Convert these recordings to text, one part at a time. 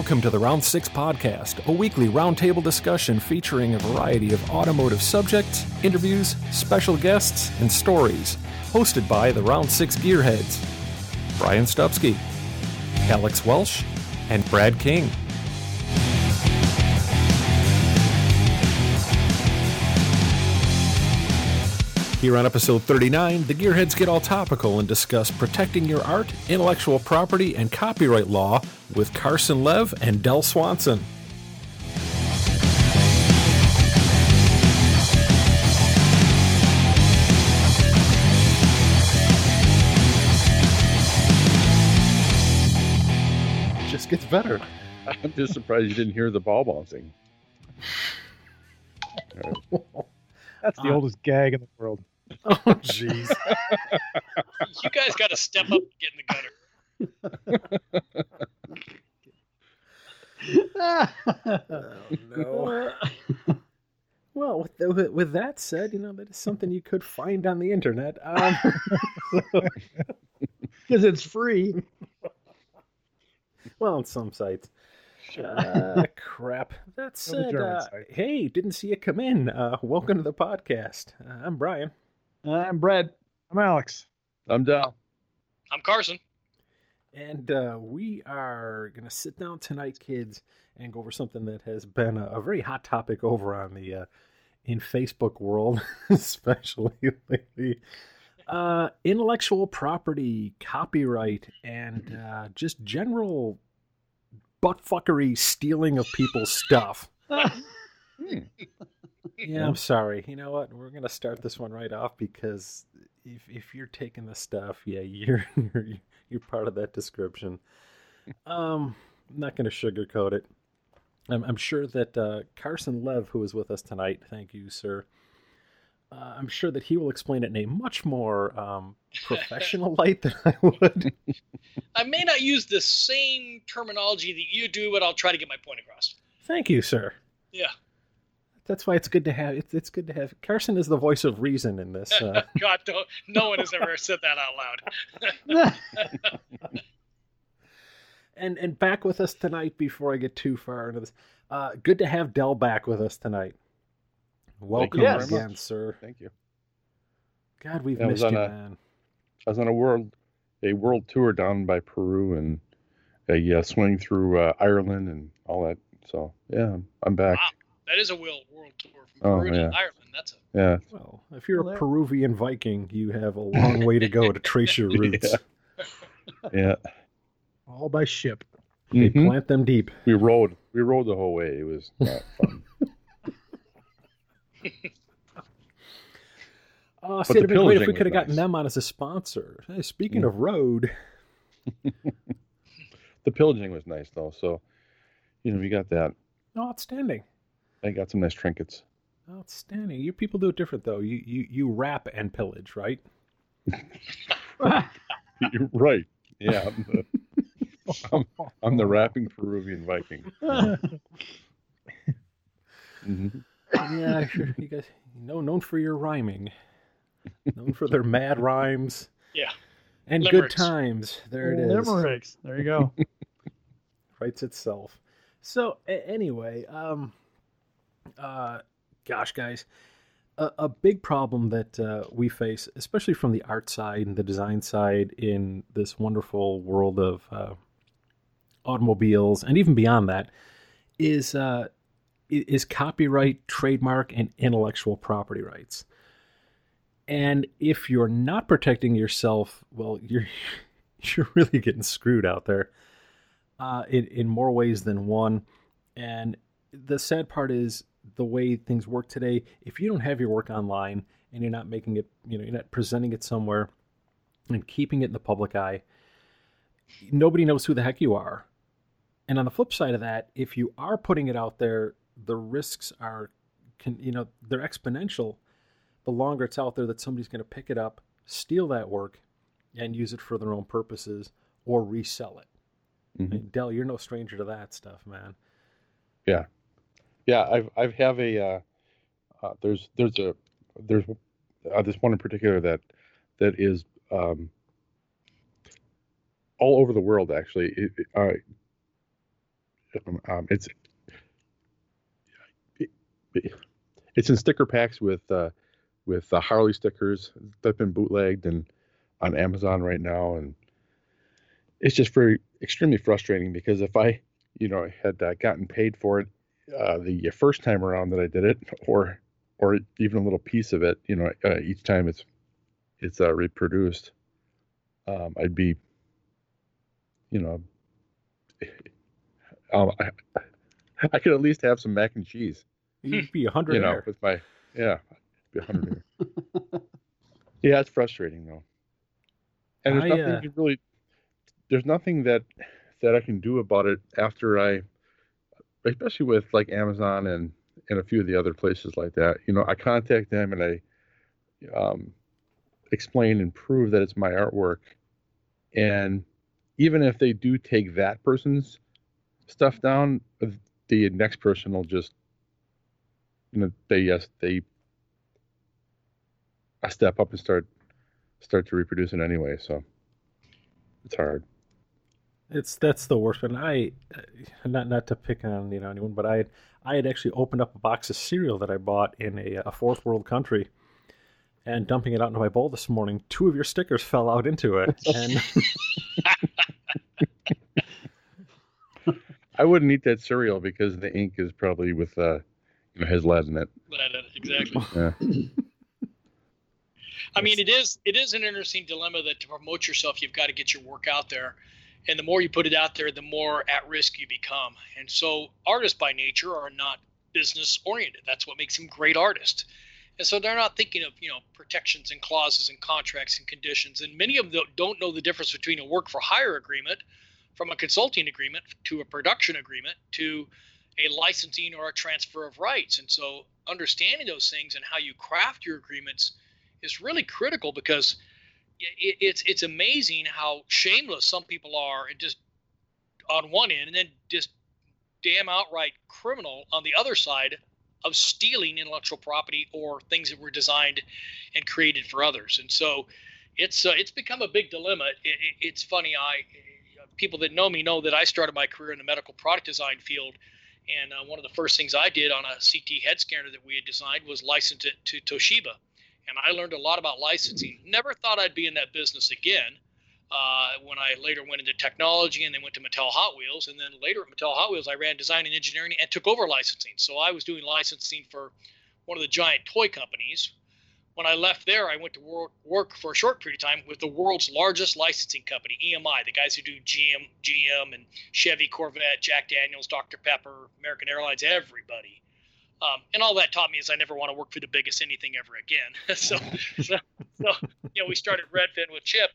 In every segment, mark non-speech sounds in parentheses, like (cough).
Welcome to the Round 6 Podcast, a weekly roundtable discussion featuring a variety of automotive subjects, interviews, special guests, and stories. Hosted by the Round 6 Gearheads Brian Stupski, Alex Welsh, and Brad King. Here on episode 39, the Gearheads get all topical and discuss protecting your art, intellectual property, and copyright law with Carson Lev and Del Swanson. Just gets better. (laughs) I'm just surprised you didn't hear the ball bouncing. (laughs) That's the Uh, oldest gag in the world. Oh, (laughs) jeez. You guys got to step up and get in the gutter. oh, no. (laughs) Well, with, the, with, with that said, you know, that is something you could find on the internet. Um, (laughs) Because it's free. well, on some sites. Uh, crap. That On said, uh, hey, didn't see you come in. Uh, welcome to the podcast. Uh, I'm Brian. I'm Brad. I'm Alex. I'm Del. I'm Carson. And uh, we are going to sit down tonight, kids, and go over something that has been a, a very hot topic over on the uh, in Facebook world, (laughs) especially lately. Uh, intellectual property, copyright, and uh, just general buttfuckery stealing of people's stuff. (laughs) Hmm. Yeah, I'm sorry. You know what? We're gonna start this one right off because if if you're taking the stuff, yeah, you're (laughs) you're you're part of that description. Um, I'm not gonna sugarcoat it. I'm, I'm sure that uh, Carson Lev, who is with us tonight, thank you, sir. Uh, I'm sure that he will explain it in a much more um, professional (laughs) light than I would. I may not use the same terminology that you do, but I'll try to get my point across. Thank you, sir. Yeah. That's why it's good to have. It's, it's good to have. Carson is the voice of reason in this. Uh, (laughs) God, don't, no one has ever said that out loud. (laughs) and and back with us tonight before I get too far into this. Uh, good to have Del back with us tonight. Welcome you very again, sir. Thank you. God, we've Yeah, missed you, a- man. I was on a world a world tour down by Peru and a uh, swing through uh, Ireland and all that. So yeah, I'm- I'm back. Wow. That is a world world tour from Oh, Peru to yeah. Ireland. That's a Yeah, Well, if you're Well, a Peruvian Viking, you have a long way to go to trace your (laughs) roots. yeah. All by ship. They Mhm. plant them deep. We rode. We rode the whole way. It was not fun. (laughs) (laughs) Oh, the see, it'd been great if we could have gotten them on as a sponsor. Hey, speaking Mm. of road, the pillaging was nice though. So, you know, we got that. oh, outstanding, I got some nice trinkets. outstanding. You people do it different though. You you you rap and pillage, right? You're (laughs) (laughs) right. Yeah. I'm the, (laughs) I'm, I'm the rapping Peruvian Viking. Mhm. yeah, sure. You guys, know, known for your rhyming, known for their mad rhymes. Yeah. and Limericks. good times. There it is. Limericks. There you go. Writes itself. So a- anyway, um, uh, gosh, guys, a, a big problem that uh, we face, especially from the art side and the design side, in this wonderful world of uh, automobiles and even beyond that, is uh, is copyright, trademark, and intellectual property rights. And if you're not protecting yourself, well, you're (laughs) you're really getting screwed out there uh, in in more ways than one. And the sad part is the way things work today. If you don't have your work online and you're not making it, you know, you're not presenting it somewhere and keeping it in the public eye, nobody knows who the heck you are. And on the flip side of that, if you are putting it out there, the risks are, can you know, they're exponential. The longer it's out there, that somebody's going to pick it up, steal that work, and use it for their own purposes or resell it. I Mhm. mean, Del, you're no stranger to that stuff, man. Yeah, I've I've have a uh, uh, there's there's a there's uh, this one in particular that that is um, all over the world actually. It, uh, Um, it's it, it, it's in sticker packs with uh, with Harley stickers that've been bootlegged and on Amazon right now, and it's just very extremely frustrating because if I, you know, had uh, gotten paid for it uh, the first time around that I did it, or or even a little piece of it, you know, uh, each time it's it's uh, reproduced, um, I'd be, you know, (laughs) um, I, I could at least have some mac and cheese. You'd be a hundred. (laughs) You know, with my yeah, be a hundred. (laughs) yeah, it's frustrating though, and there's I, nothing uh, you really. There's nothing that that I can do about it after I, especially with like Amazon and and a few of the other places like that. You know, I contact them and I um, explain and prove that it's my artwork, and even if they do take that person's stuff down, the next person will just, you know, they yes they. I step up and start start to reproduce it anyway, so it's hard. It's that's the worst one. I not not to pick on you know anyone, but I had I had actually opened up a box of cereal that I bought in a, a fourth world country, and dumping it out into my bowl this morning. Two of your stickers fell out into it, and (laughs) I wouldn't eat that cereal because the ink is probably with uh, you know, has lead in it. But I- exactly. (laughs) Yeah. I mean, it is it is an interesting dilemma that to promote yourself, you've got to get your work out there, and the more you put it out there, the more at risk you become. And so, artists by nature are not business oriented. That's what makes them great artists. And so they're not thinking of you know protections and clauses and contracts and conditions. And many of them don't know the difference between a work for hire agreement, from a consulting agreement to a production agreement to a licensing or a transfer of rights. And so understanding those things and how you craft your agreements is really critical because it, it's it's amazing how shameless some people are and just on one end and then just damn outright criminal on the other side of stealing intellectual property or things that were designed and created for others. And so it's uh, it's become a big dilemma. It, it, it's funny i people that know me know that i started my career in the medical product design field and uh, one of the first things i did on a ct head scanner that we had designed was license it to toshiba and I learned a lot about licensing. Never thought I'd be in that business again. Uh, when I later went into technology and then went to Mattel Hot Wheels, and then later at Mattel Hot Wheels, I ran design and engineering and took over licensing. So I was doing licensing for one of the giant toy companies. When I left there, I went to work, work for a short period of time with the world's largest licensing company, EMI, the guys who do GM, GM, and Chevy, Corvette, Jack Daniels, Dr. Pepper, American Airlines, everybody. Um, and all that taught me is I never want to work for the biggest anything ever again. (laughs) so, so, so, you know, we started Redfin with Chip.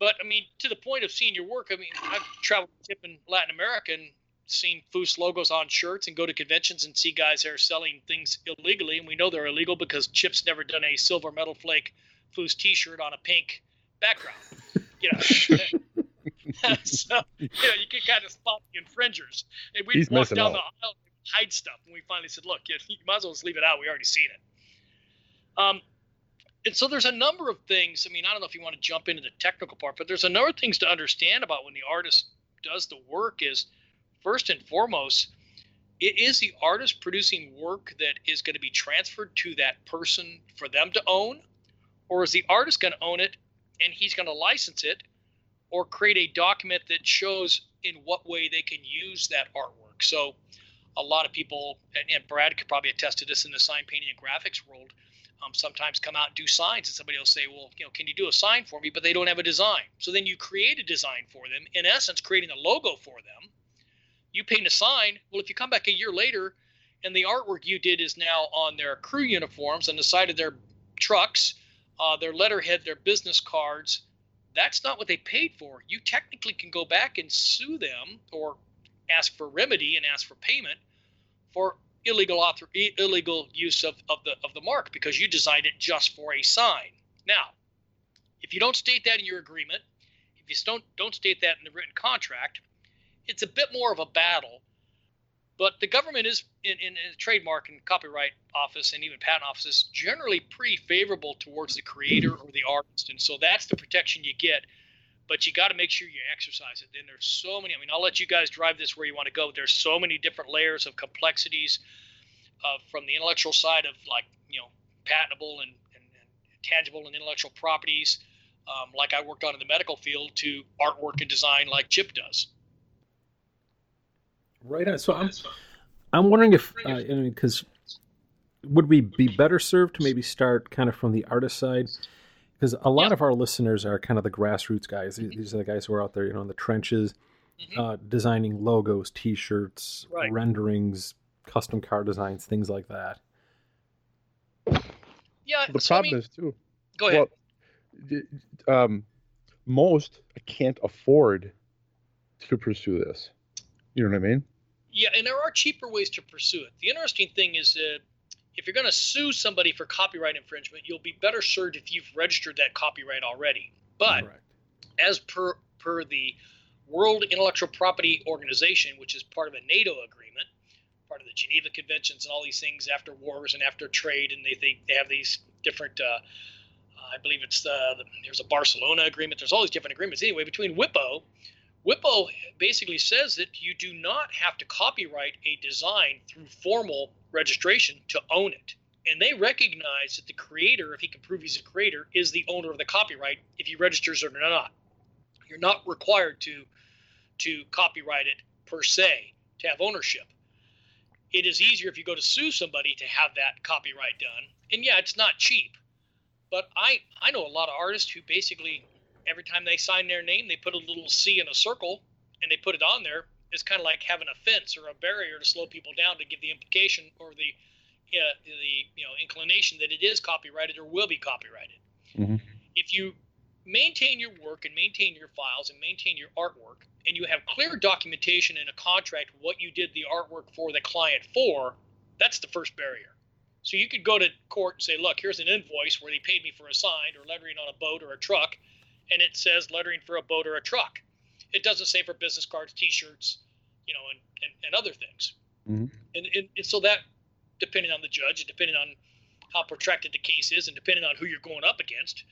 But I mean, to the point of seeing your work, I mean, I've traveled with Chip in Latin America and seen Foose logos on shirts and go to conventions and see guys there selling things illegally. And we know they're illegal because Chip's never done a silver metal flake Foose t shirt on a pink background. You know. (laughs) (laughs) so, you know, you can kind of spot the infringers. And we He's walk missing down out. the aisle hide stuff. And we finally said, look, you, (laughs) you might as well just leave it out. We already seen it. Um, and so there's a number of things. I mean, I don't know if you want to jump into the technical part, but there's a number of things to understand about when the artist does the work is first and foremost, it is the artist producing work that is going to be transferred to that person for them to own, or is the artist going to own it and he's going to license it or create a document that shows in what way they can use that artwork. So a lot of people, and, and Brad could probably attest to this in the sign painting and graphics world, um, sometimes come out and do signs, and somebody will say, "Well, you know, can you do a sign for me?" But they don't have a design. So then you create a design for them, in essence, creating a logo for them. You paint a sign. Well, if you come back a year later, and the artwork you did is now on their crew uniforms, on the side of their trucks, uh, their letterhead, their business cards, that's not what they paid for. You technically can go back and sue them or ask for remedy and ask for payment for illegal author illegal use of, of the of the mark because you designed it just for a sign. Now, if you don't state that in your agreement, if you don't don't state that in the written contract, it's a bit more of a battle. But the government is in, in, in trademark and copyright office and even patent offices generally pretty favorable towards the creator or the artist, and so that's the protection you get but you got to make sure you exercise it. Then there's so many. I mean, I'll let you guys drive this where you want to go. There's so many different layers of complexities uh, from the intellectual side of like you know patentable and, and, and tangible and intellectual properties, um, like I worked on in the medical field, to artwork and design like Chip does. Right on. So I'm I'm wondering if uh, I mean because would we be better served to maybe start kind of from the artist side? Because a lot Yeah. of our listeners are kind of the grassroots guys. These- These are the guys who are out there, you know, in the trenches, Mhm. uh, designing logos, T-shirts, Right. renderings, custom car designs, things like that. Yeah. The so, I problem mean, is too. go ahead. Well, um, most can't afford to pursue this. You know what I mean? Yeah, and there are cheaper ways to pursue it. The interesting thing is that if you're going to sue somebody for copyright infringement, you'll be better served if you've registered that copyright already. But Correct. as per per the World Intellectual Property Organization, which is part of a NATO agreement, part of the Geneva Conventions and all these things after wars and after trade, and they they, they have these different. Uh, I believe it's the, the there's a Barcelona agreement. There's all these different agreements. Anyway, between WIPO, WIPO basically says that you do not have to copyright a design through formal registration to own it. And they recognize that the creator, if he can prove he's a creator, is the owner of the copyright if he registers or not. You're not required to to copyright it per se to have ownership. It is easier if you go to sue somebody to have that copyright done. And yeah, it's not cheap. But I I know a lot of artists who basically every time they sign their name, they put a little C in a circle and they put it on there. It's kind of like having a fence or a barrier to slow people down to give the implication or the uh, the you know inclination that it is copyrighted or will be copyrighted. Mhm. If you maintain your work and maintain your files and maintain your artwork, and you have clear documentation in a contract what you did the artwork for the client for, that's the first barrier. So you could go to court and say, look, here's an invoice where they paid me for a sign or lettering on a boat or a truck, and it says lettering for a boat or a truck. It doesn't say for business cards, T-shirts, you know, and, and, and other things. Mhm. And, and, and so that, depending on the judge, and depending on how protracted the case is, and depending on who you're going up against,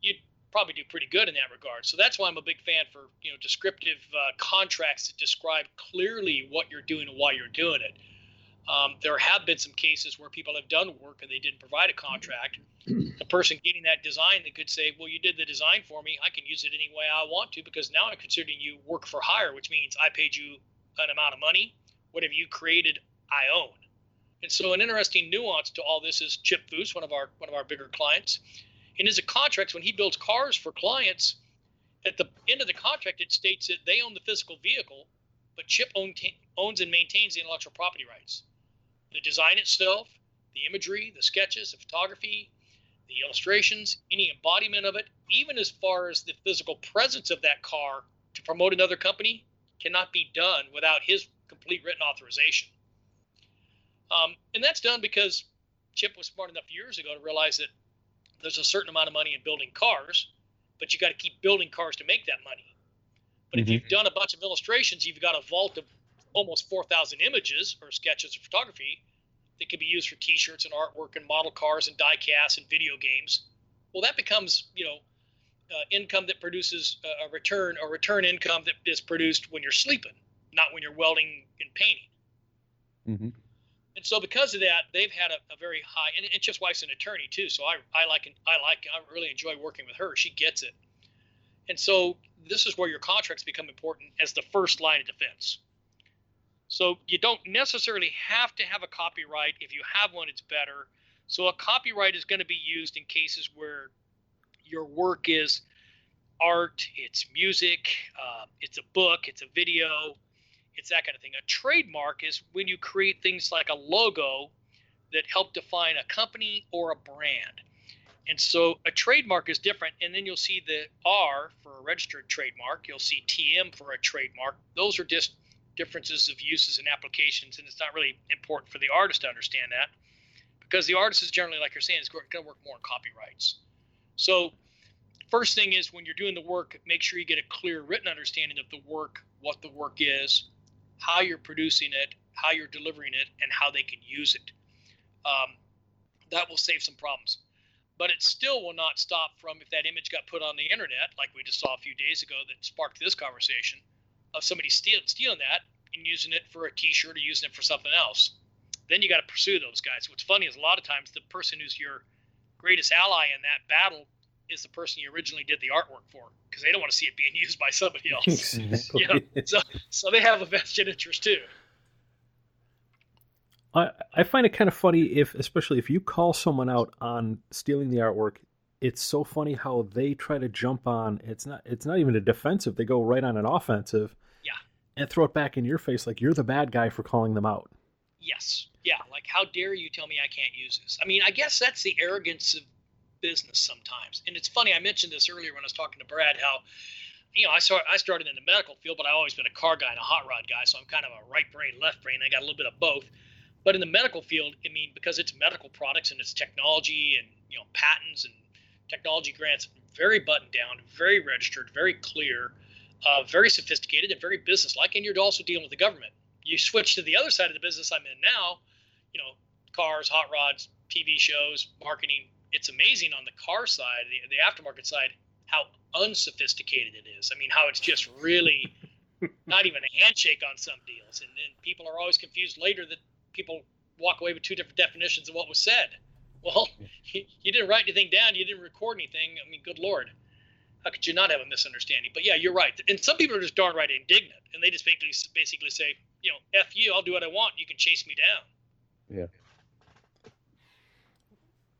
you'd probably do pretty good in that regard. So that's why I'm a big fan for you know descriptive uh, contracts that describe clearly what you're doing and why you're doing it. Um, there have been some cases where people have done work and they didn't provide a contract. the person getting that design they could say, "Well, you did the design for me. I can use it any way I want to because now I'm considering you work for hire, which means I paid you an amount of money. Whatever you created, I own." And so, an interesting nuance to all this is Chip Foose, one of our one of our bigger clients. In his contracts, when he builds cars for clients, at the end of the contract, it states that they own the physical vehicle, but Chip own, owns and maintains the intellectual property rights. The design itself, the imagery, the sketches, the photography, the illustrations, any embodiment of it, even as far as the physical presence of that car to promote another company, cannot be done without his complete written authorization. Um, and that's done because Chip was smart enough years ago to realize that there's a certain amount of money in building cars, but you got to keep building cars to make that money. But if Mhm. you've done a bunch of illustrations, you've got a vault of almost 4,000 images or sketches or photography that can be used for T-shirts and artwork and model cars and die casts and video games. Well, that becomes you know uh, income that produces a, a return or return income that is produced when you're sleeping, not when you're welding and painting. Mhm. And so because of that, they've had a, a very high, and, and Chip's wife's an attorney too. So I, I like, I like, I really enjoy working with her. She gets it. And so this is where your contracts become important as the first line of defense. So you don't necessarily have to have a copyright. If you have one, it's better. So a copyright is going to be used in cases where your work is art, it's music, uh, it's a book, it's a video, it's that kind of thing. A trademark is when you create things like a logo that help define a company or a brand. And so a trademark is different. And then you'll see the R for a registered trademark. You'll see TM for a trademark. Those are just differences of uses and applications. And it's not really important for the artist to understand that because the artist is generally, like you're saying, is going to work more on copyrights. So first thing is when you're doing the work, make sure you get a clear written understanding of the work, what the work is, how you're producing it, how you're delivering it, and how they can use it. Um, that will save some problems. but it still will not stop from if that image got put on the internet, like we just saw a few days ago that sparked this conversation, of somebody steal, stealing that and using it for a T-shirt or using it for something else. Then you got to pursue those guys. What's funny is a lot of times the person who's your greatest ally in that battle is the person you originally did the artwork for because they don't want to see it being (laughs) used by somebody else. Exactly. you know, so, so they have a vested interest too. I, I find it kind of funny if, especially if you call someone out on stealing the artwork, it's so funny how they try to jump on. It's not. It's not even a defensive. They go right on an offensive. Yeah. And throw it back in your face like you're the bad guy for calling them out. Yes. Yeah. Like, how dare you tell me I can't use this? I mean, I guess that's the arrogance of business sometimes. And it's funny. I mentioned this earlier when I was talking to Brad. How, you know, I saw I started in the medical field, but I've always been a car guy and a hot rod guy. So I'm kind of a right brain, left brain. I got a little bit of both. But in the medical field, I mean, because it's medical products and it's technology and you know patents and technology grants, very buttoned down, very registered, very clear, uh, very sophisticated, and very business-like. And you're also dealing with the government. You switch to the other side of the business I'm in now, you know, cars, hot rods, TV shows, marketing. It's amazing on the car side, the, the aftermarket side, how unsophisticated it is. I mean, how it's just really (laughs) not even a handshake on some deals, and then people are always confused later that people walk away with two different definitions of what was said. Well, (laughs) you, you didn't write anything down, you didn't record anything. I mean, good lord, how could you not have a misunderstanding? But yeah, you're right. And some people are just darn right indignant, and they just basically basically say, you know, f you, I'll do what I want. You can chase me down. Yeah.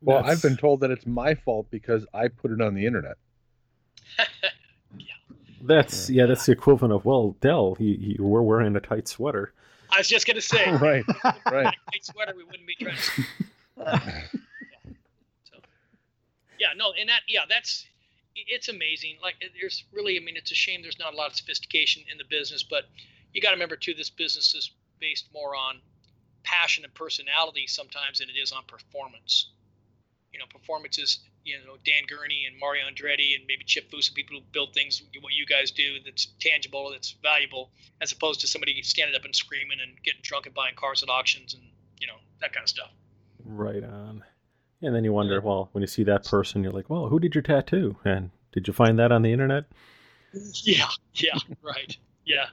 Well, That's- I've been told that it's my fault because I put it on the internet. (laughs) yeah. That's yeah. That's the equivalent of well, Del, you, you were wearing a tight sweater. I was just gonna say, (laughs) right, right. tight sweater, we wouldn't be trying. Yeah, no, and that, yeah, that's, it's amazing. Like, there's really, I mean, it's a shame there's not a lot of sophistication in the business, but you got to remember too, this business is based more on passion and personality sometimes than it is on performance. You know, performance is, you know, Dan Gurney and Mario Andretti and maybe Chip and people who build things, what you guys do that's tangible, that's valuable, as opposed to somebody standing up and screaming and getting drunk and buying cars at auctions and, you know, that kind of stuff. Right on. And then you wonder, well, when you see that person, you're like, well, who did your tattoo? And did you find that on the internet? Yeah, yeah, right. Yeah.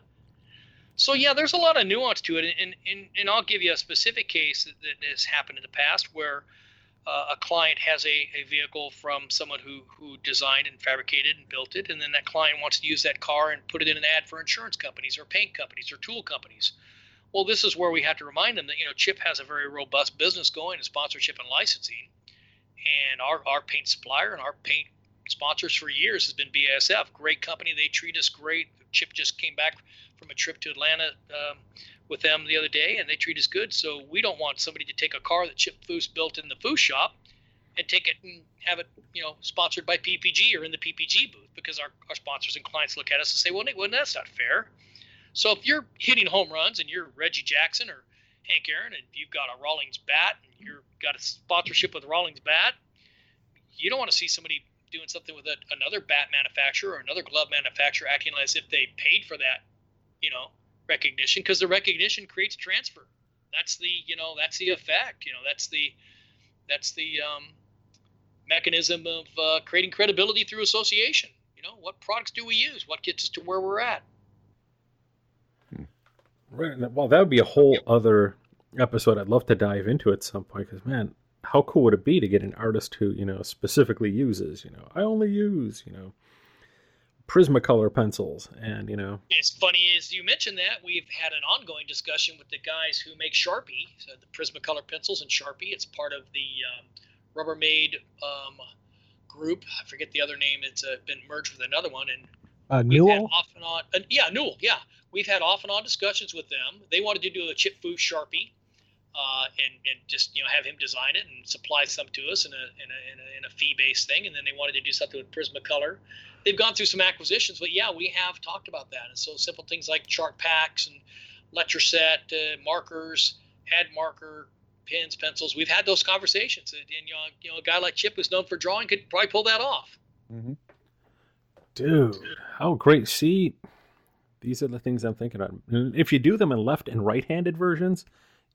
So yeah, there's a lot of nuance to it, and and, and I'll give you a specific case that, that has happened in the past where uh, a client has a, a vehicle from someone who who designed and fabricated and built it, and then that client wants to use that car and put it in an ad for insurance companies or paint companies or tool companies. Well, this is where we have to remind them that you know Chip has a very robust business going in sponsorship and licensing, and our our paint supplier and our paint sponsors for years has been BASF. Great company. They treat us great. Chip just came back from a trip to Atlanta um, with them the other day, and they treat us good. So we don't want somebody to take a car that Chip Foose built in the Foose shop and take it and have it, you know, sponsored by PPG or in the PPG booth because our, our sponsors and clients look at us and say, well, Nick, well, that's not fair. So if you're hitting home runs and you're Reggie Jackson or Hank Aaron and you've got a Rawlings bat and you've got a sponsorship with Rawlings bat, you don't want to see somebody doing something with a, another bat manufacturer or another glove manufacturer acting as if they paid for that, you know, recognition because the recognition creates transfer. That's the, you know, that's the effect. You know, that's the, that's the um, mechanism of uh, creating credibility through association. You know, what products do we use? What gets us to where we're at? Right. Well, that would be a whole other episode. I'd love to dive into at some point because, man, how cool would it be to get an artist who you know specifically uses, you know, I only use, you know, Prismacolor pencils, and you know, It's funny as you mentioned that we've had an ongoing discussion with the guys who make Sharpie, so the Prismacolor pencils and Sharpie. It's part of the um, Rubbermaid um, group. I forget the other name. It's uh, been merged with another one, and Uh, Newell? off and on. Uh, yeah, Newell. Yeah, we've had off and on discussions with them. They wanted to do a Chip Foose Sharpie, uh, and and just you know have him design it and supply some to us in a in a, in a, a fee based thing. And then they wanted to do something with Prismacolor. They've gone through some acquisitions, but yeah, we have talked about that. And so simple things like Chartpaks and Letraset uh, markers, head marker. Pens, pencils. We've had those conversations, and, and you know, you know, a guy like Chip, who's known for drawing, could probably pull that off. hmm dude, how great! See, these are the things I'm thinking. And If you do them in left and right-handed versions,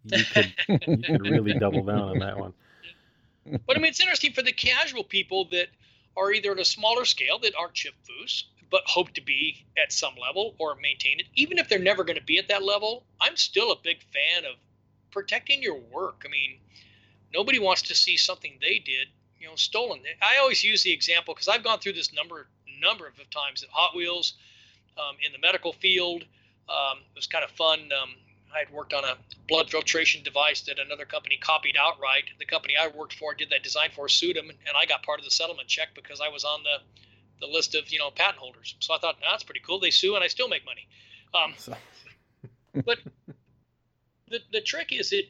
you could (laughs) you could really double down on that one. but I mean, it's interesting for the casual people that are either at a smaller scale that aren't Chip Foose, but hope to be at some level or maintain it. Even if they're never going to be at that level, I'm still a big fan of protecting your work. I mean, nobody wants to see something they did, you know, stolen. I always use the example because I've gone through this number number of times at Hot Wheels, um, in the medical field. Um, it was kind of fun. Um, I had worked on a blood filtration device that another company copied outright. The company I worked for did that design for, sued them, and I got part of the settlement check because I was on the the list of you know patent holders. So I thought that's pretty cool. They sue and I still make money. Um, (laughs) but the the trick is that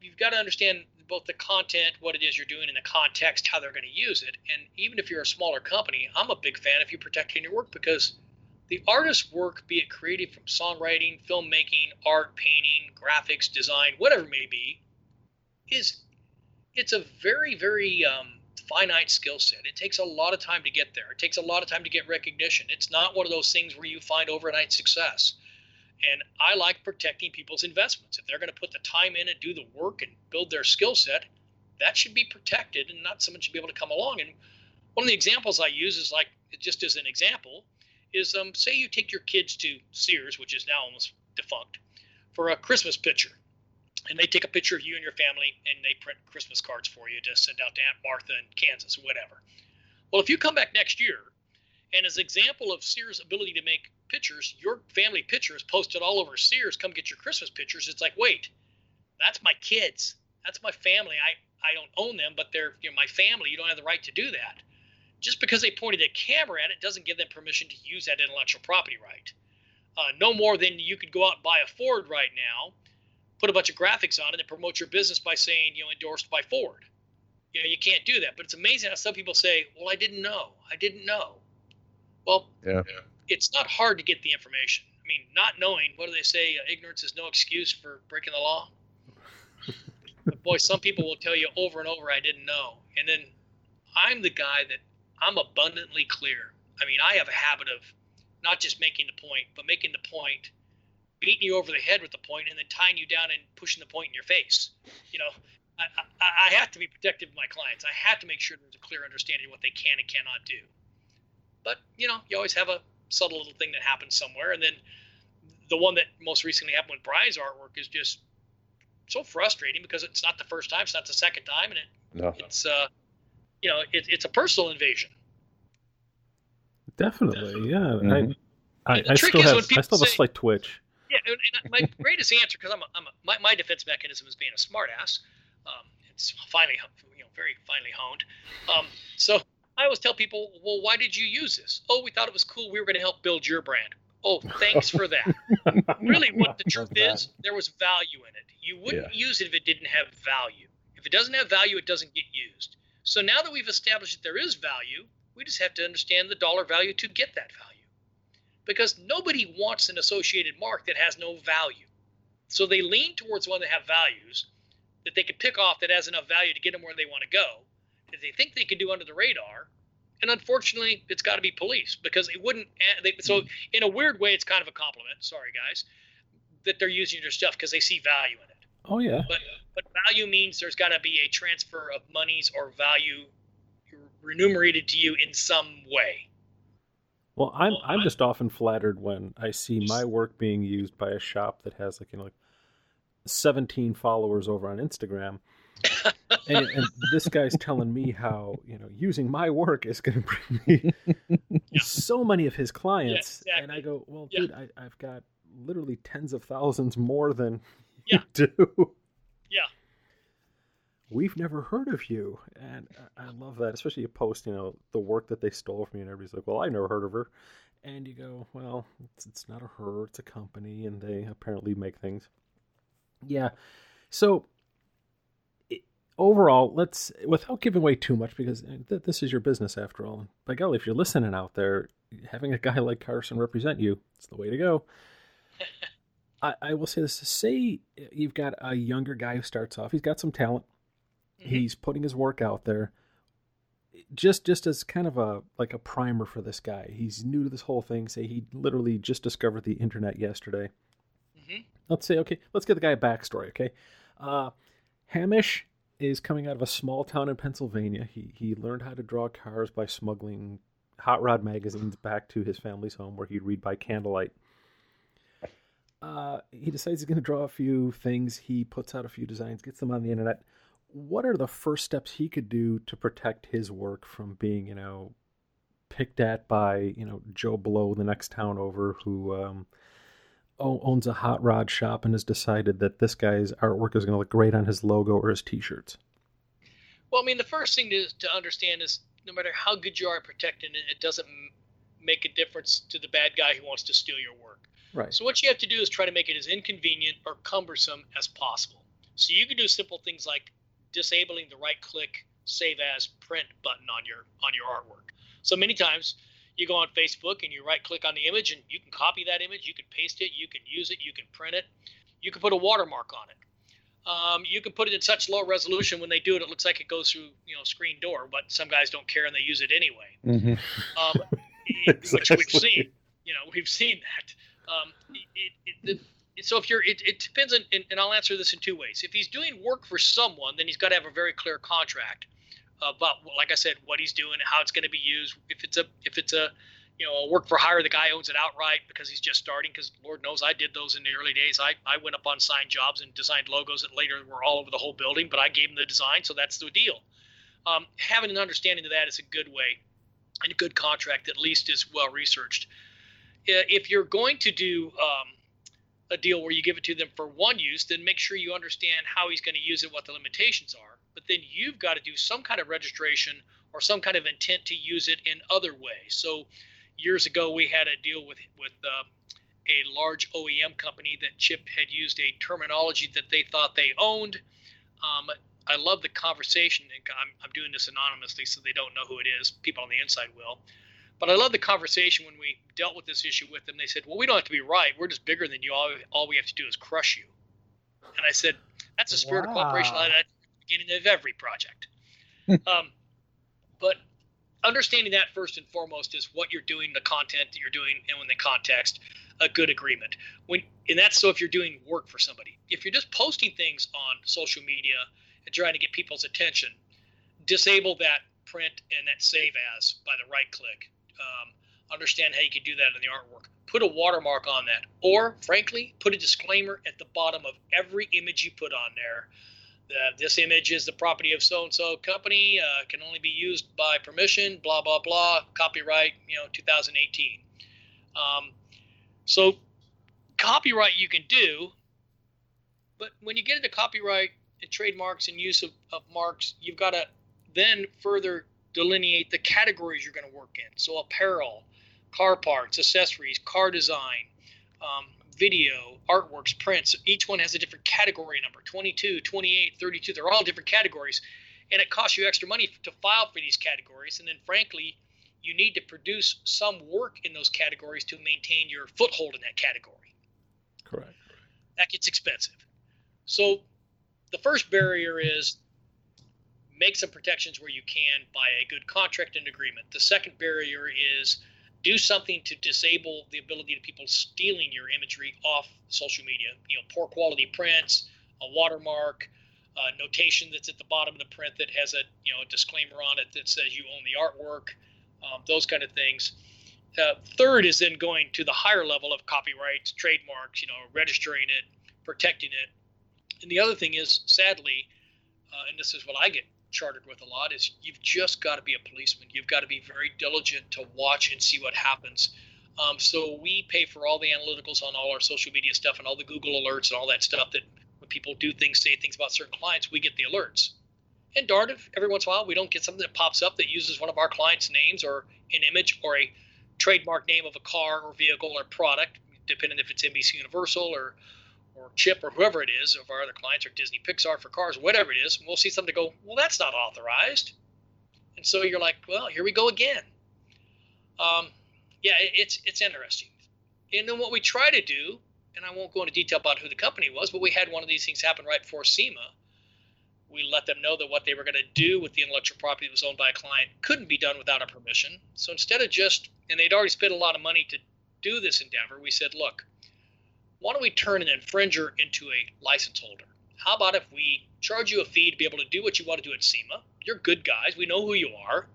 you've got to understand both the content, what it is you're doing, and the context, how they're going to use it. And even if you're a smaller company, I'm a big fan if you're protecting your work because the artist's work, be it creative from songwriting, filmmaking, art, painting, graphics, design, whatever it may be, is it's a very, very um, finite skill set. It takes a lot of time to get there. It takes a lot of time to get recognition. It's not one of those things where you find overnight success. And I like protecting people's investments. If they're going to put the time in and do the work and build their skill set, that should be protected and not someone should be able to come along. And one of the examples I use is like, just as an example, is um, say you take your kids to Sears, which is now almost defunct, for a Christmas picture. And they take a picture of you and your family and they print Christmas cards for you to send out to Aunt Martha in Kansas or whatever. Well, if you come back next year and as example of Sears' ability to make pictures, your family picture is posted all over Sears, come get your Christmas pictures. It's like, wait, that's my kids. That's my family. I, I don't own them, but they're you know, my family. You don't have the right to do that just because they pointed a camera at it doesn't give them permission to use that intellectual property right. Uh, no more than you could go out and buy a Ford right now, put a bunch of graphics on it, and promote your business by saying, you know, endorsed by Ford. You know, you can't do that. But it's amazing how some people say, well, I didn't know. I didn't know. Well, yeah. it's not hard to get the information. I mean, not knowing, what do they say? Uh, ignorance is no excuse for breaking the law. (laughs) but boy, some people will tell you over and over, I didn't know. And then I'm the guy that I'm abundantly clear. I mean, I have a habit of not just making the point, but making the point, beating you over the head with the point, and then tying you down and pushing the point in your face. You know, I, I, I have to be protective of my clients. I have to make sure there's a clear understanding of what they can and cannot do. But you know, you always have a subtle little thing that happens somewhere, and then the one that most recently happened with Brian's artwork is just so frustrating because it's not the first time, it's not the second time, and it, No. it's uh, you know, it, it's a personal invasion. Definitely, yeah. Mhm. I, I, the I trick still is have when I still have a say- slight twitch. Yeah, and, and my (laughs) greatest answer, because I'm, a, I'm a, my, my defense mechanism is being a smartass. Um, it's finally, you know, very finely honed. Um, so I always tell people, well, why did you use this? Oh, we thought it was cool. We were going to help build your brand. Oh, thanks for that. (laughs) really, what the truth is, there was value in it. You wouldn't use it if it didn't have value. If it doesn't have value, it doesn't get used. So now that we've established that there is value, we just have to understand the dollar value to get that value. Because nobody wants an associated mark that has no value. So they lean towards one that have values that they can pick off that has enough value to get them where they want to go, that they think they can do under the radar. And unfortunately, it's got to be police because it wouldn't. They, so mm-hmm. in a weird way, it's kind of a compliment. Sorry, guys, that they're using your stuff because they see value in it. Oh yeah. But but value means there's got to be a transfer of monies or value remunerated to you in some way. Well, I'm I'm just often flattered when I see my work being used by a shop that has like you know like 17 followers over on Instagram. (laughs) and, and this guy's telling me how you know using my work is going to bring me (laughs) so many of his clients, Yeah, and I go, well, Yeah. dude, I, I've got literally tens of thousands more than (laughs) Yeah. you do. Yeah. We've never heard of you, and I love that. Especially you post, you know, the work that they stole from you, and everybody's like, "Well, I never heard of her," and you go, "Well, it's, it's not a her; it's a company, and they apparently make things." Yeah. So overall, let's without giving away too much because uh, th- this is your business after all. By golly, if you're listening out there, having a guy like Carson represent you, it's the way to go. (laughs) I, I will say this: say you've got a younger guy who starts off, he's got some talent, Mhm. he's putting his work out there. Just, just as kind of a like a primer for this guy. He's new to this whole thing. Say he literally just discovered the internet yesterday Mhm. let's say okay let's give the guy a backstory okay uh hamish is coming out of a small town in Pennsylvania. He he learned how to draw cars by smuggling hot rod magazines back to his family's home, where he'd read by candlelight. Uh, he decides he's going to draw a few things. He puts out a few designs, gets them on the internet. What are the first steps he could do to protect his work from being, you know, picked at by, you know, Joe Blow, the next town over, who um, owns a hot rod shop and has decided that this guy's artwork is going to look great on his logo or his T-shirts? Well, I mean, the first thing to, to understand is no matter how good you are at protecting it, it doesn't make a difference to the bad guy who wants to steal your work. Right. So what you have to do is try to make it as inconvenient or cumbersome as possible. So you can do simple things like disabling the right-click save as print button on your on your artwork. So many times you go on Facebook and you right-click on the image and you can copy that image, you can paste it, you can use it, you can print it, you can put a watermark on it. Um, you can put it in such low resolution when they do it, it looks like it goes through you know screen door, but some guys don't care and they use it anyway. Mm-hmm. Um, (laughs) which we've seen. You know, we've seen that. Um, it, it, it, so if you're, it, it depends on, and, and I'll answer this in two ways. If he's doing work for someone, then he's got to have a very clear contract about, like I said, what he's doing, how it's going to be used. If it's a, if it's a, you know, a work for hire, the guy owns it outright because he's just starting. Because Lord knows I did those in the early days. I, I went up on signed jobs and designed logos that later were all over the whole building, but I gave him the design, so that's the deal. Um, having an understanding of that is a good way, and a good contract at least is well researched if you're going to do um, a deal where you give it to them for one use, then make sure you understand how he's going to use it, what the limitations are. But then you've got to do some kind of registration or some kind of intent to use it in other ways. So years ago, we had a deal with with uh, a large OEM company that Chip had used a terminology that they thought they owned. Um, I love the conversation. I'm, I'm doing this anonymously, so they don't know who it is. People on the inside will. But I love the conversation when we dealt with this issue with them. They said, "Well, we don't have to be right. We're just bigger than you. All, all we have to do is crush you." And I said, "That's a spirit wow. of cooperation at the beginning of every project." um, but understanding that first and foremost is what you're doing, the content that you're doing, and when the context, a good agreement. When and that's so if you're doing work for somebody. If you're just posting things on social media and trying to get people's attention, disable that print and that save as by the right click um, understand how you can do that in the artwork. Put a watermark on that, or frankly, put a disclaimer at the bottom of every image you put on there. That this image is the property of so and so company, uh, can only be used by permission, blah blah blah, copyright, you know, 2018. Um, so, copyright you can do, but when you get into copyright and trademarks and use of, of marks, you've got to then further delineate the categories you're going to work in. So apparel, car parts, accessories, car design, um, video, artworks, prints. Each one has a different category number 22, 28, 32. They're all different categories. And it costs you extra money to file for these categories. And then, frankly, you need to produce some work in those categories to maintain your foothold in that category. Correct. That gets expensive. So, the first barrier is make some protections where you can by a good contract and agreement. The second barrier is do something to disable the ability of people stealing your imagery off social media. You know, poor quality prints, a watermark, a notation that's at the bottom of the print that has a you know a disclaimer on it that says you own the artwork, um, those kind of things. Uh, third is then going to the higher level of copyrights, trademarks, you know, registering it, protecting it. And the other thing is, sadly, uh, and this is what I get chartered with a lot is you've just got to be a policeman. You've got to be very diligent to watch and see what happens. Um, so we pay for all the analyticals on all our social media stuff and all the Google alerts and all that stuff that when people do things, say things about certain clients, we get the alerts. And darn if every once in a while we don't get something that pops up that uses one of our clients' names or an image or a trademark name of a car or vehicle or product, depending if it's NBC Universal or or Chip or whoever it is of our other clients or Disney Pixar for cars, whatever it is, and we'll see something go, well, that's not authorized. And so you're like, well, here we go again. Um, yeah, it's it's interesting. And then what we try to do, and I won't go into detail about who the company was, but we had one of these things happen right before SEMA. We let them know that what they were going to do with the intellectual property that was owned by a client couldn't be done without a permission. So instead of just, and they'd already spent a lot of money to do this endeavor, we said, look, why don't we turn an infringer into a license holder? how about if we charge you a fee to be able to do what you want to do at SEMA? You're good guys. We know who you are.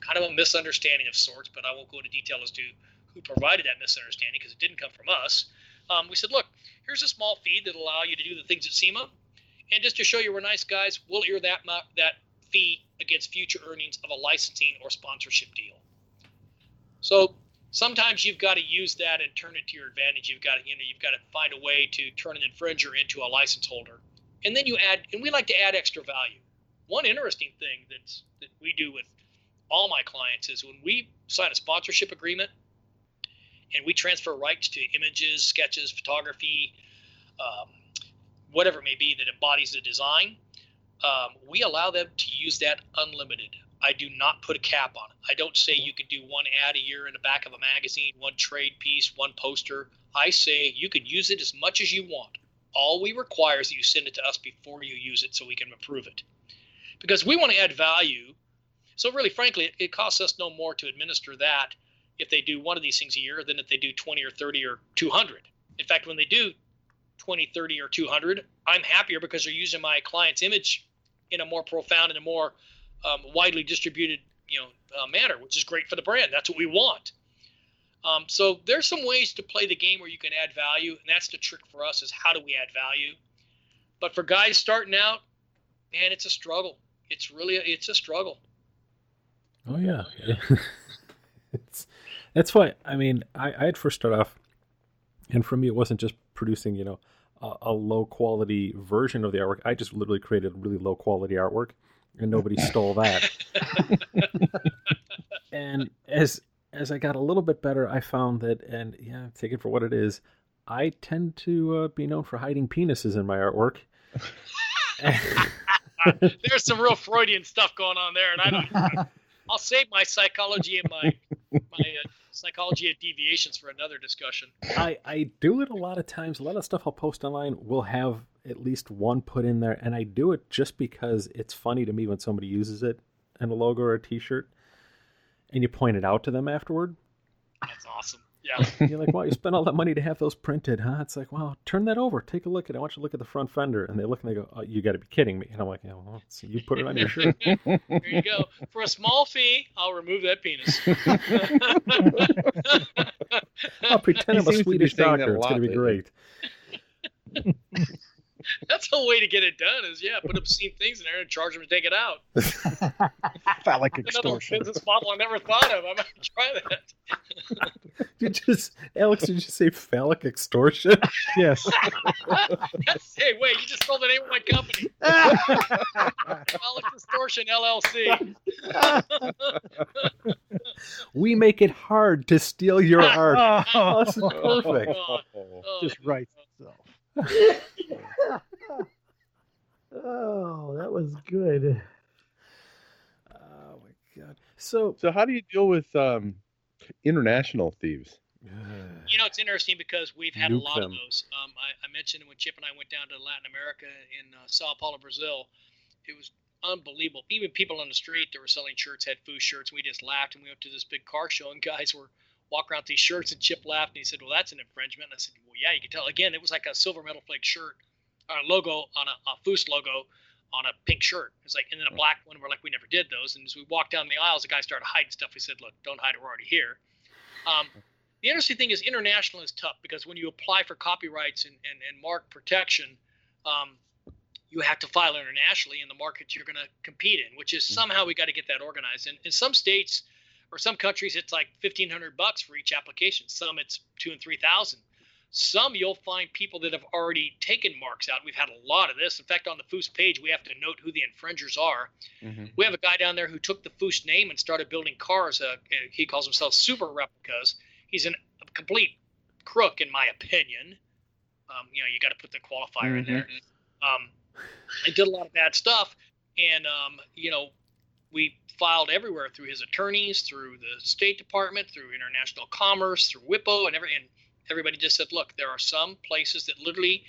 Kind of a misunderstanding of sorts, but I won't go into detail as to who provided that misunderstanding because it didn't come from us. Um, we said, look, here's a small fee that'll allow you to do the things at SEMA. And just to show you we're nice guys, we'll ear that, that fee against future earnings of a licensing or sponsorship deal. So sometimes you've got to use that and turn it to your advantage. You've got to, you know, you've got to find a way to turn an infringer into a license holder. And then you add, and we like to add extra value. One interesting thing that's that we do with all my clients is when we sign a sponsorship agreement and we transfer rights to images, sketches, photography, um, whatever it may be that embodies the design, um, we allow them to use that unlimited. I do not put a cap on it. I don't say you can do one ad a year in the back of a magazine, one trade piece, one poster. I say you can use it as much as you want. All we require is that you send it to us before you use it so we can approve it. Because we want to add value. So, really, frankly, it, it costs us no more to administer that if they do one of these things a year than if they do 20 or 30 or 200. In fact, when they do 20, 30, or 200, I'm happier because they're using my client's image in a more profound and a more um, widely distributed you know uh, manner, which is great for the brand. That's what we want. Um, so there's some ways to play the game where you can add value, and that's the trick for us: is how do we add value? But for guys starting out, man, it's a struggle. It's really a, it's a struggle. Oh yeah, (laughs) it's that's why I mean I I had first start off, and for me it wasn't just producing you know a, a low quality version of the artwork. I just literally created really low quality artwork and nobody stole that. (laughs) (laughs) and as as I got a little bit better, I found that, and yeah, take it for what it is. I tend to uh, be known for hiding penises in my artwork. (laughs) There's some real Freudian stuff going on there, and I don't. I'll save my psychology and my my uh, psychology of deviations for another discussion. I I do it a lot of times. A lot of stuff I'll post online will have at least one put in there, and I do it just because it's funny to me when somebody uses it in a logo or a T-shirt, and you point it out to them afterward. That's awesome. Yeah. (laughs) You're like, wow, you spent all that money to have those printed, huh? It's like, wow, turn that over. Take a look at it. I want you to look at the front fender. And they look and they go, oh, you got to be kidding me. And I'm like, yeah, well, so you put it on your shirt. (laughs) there you go. For a small fee, I'll remove that penis. (laughs) I'll pretend I'm a Swedish doctor. It's going to be great. (laughs) That's a way to get it done. Is yeah, put obscene things in there and charge them to take it out. (laughs) Phallic Another extortion. business model I never thought of. I might (laughs) try that. You just, Alex, did you say phallic extortion? Yes. hey, wait! You just stole the name of my company, Alex Distortion LLC. We make it hard to steal your art. Oh, this is perfect. Oh, oh, Just right. itself. Oh, that was good. Oh my god. So, So how do you deal with um, international thieves? You know, it's interesting because we've had a lot them. of those. Um, I, I mentioned when Chip and I went down to Latin America in uh, Sao Paulo, Brazil. It was unbelievable. Even people on the street that were selling shirts had Foose shirts. We just laughed, and we went to this big car show, and guys were walking around with these shirts, and Chip laughed, and he said, "Well, that's an infringement." And I said, "Well, yeah, you can tell." Again, it was like a silver metal flake shirt, a logo on a, a Foose logo on a pink shirt. It's like, and then a black one. We're like, we never did those. And as we walked down the aisles, the guy started hiding stuff. We said, look, don't hide it. We're already here. Um, the interesting thing is international is tough because when you apply for copyrights and, and, and mark protection, um, you have to file internationally in the markets you're going to compete in, which is somehow we got to get that organized. And in some states or some countries, it's like 1500 bucks for each application. Some it's two and 3000. Some you'll find people that have already taken marks out. We've had a lot of this. In fact, on the Foose page, we have to note who the infringers are. We have a guy down there who took the Foose name and started building cars. Uh, he calls himself Super Replicas. He's an, a complete crook, in my opinion. Um, you know, you got to put the qualifier in there. Um, he did a lot of bad stuff, and um, you know, we filed everywhere through his attorneys, through the State Department, through International Commerce, through WIPO, and every and everybody just said, look, there are some places that literally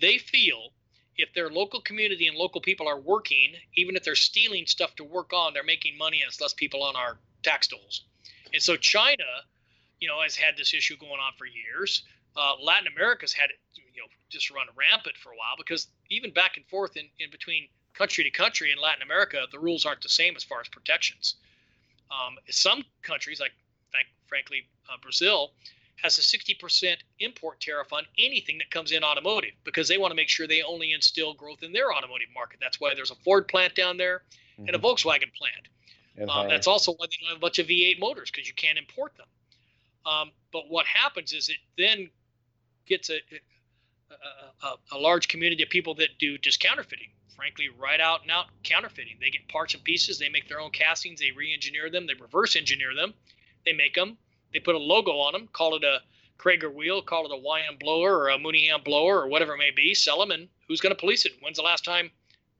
they feel if their local community and local people are working, even if they're stealing stuff to work on, they're making money and it's less people on our tax tolls. And so China, you know, has had this issue going on for years. Uh, Latin America's had it, you know, just run rampant for a while because even back and forth in, in between country to country in Latin America, the rules aren't the same as far as protections. Um, some countries, like frankly uh, Brazil, has a 60% import tariff on anything that comes in automotive because they want to make sure they only instill growth in their automotive market. That's why there's a Ford plant down there mm-hmm. and a mm-hmm. Volkswagen plant. Um, that's also why they don't have a bunch of V8 motors because you can't import them. Um, but what happens is it then gets a, a, a, a, large community of people that do just counterfeiting. Frankly, right out and out counterfeiting. They get parts and pieces, they make their own castings, they re engineer them, they reverse engineer them, they make them, they put a logo on them, call it a Cragar wheel, call it a YM blower or a Mooneyham blower or whatever it may be, sell them, and who's going to police it? When's the last time,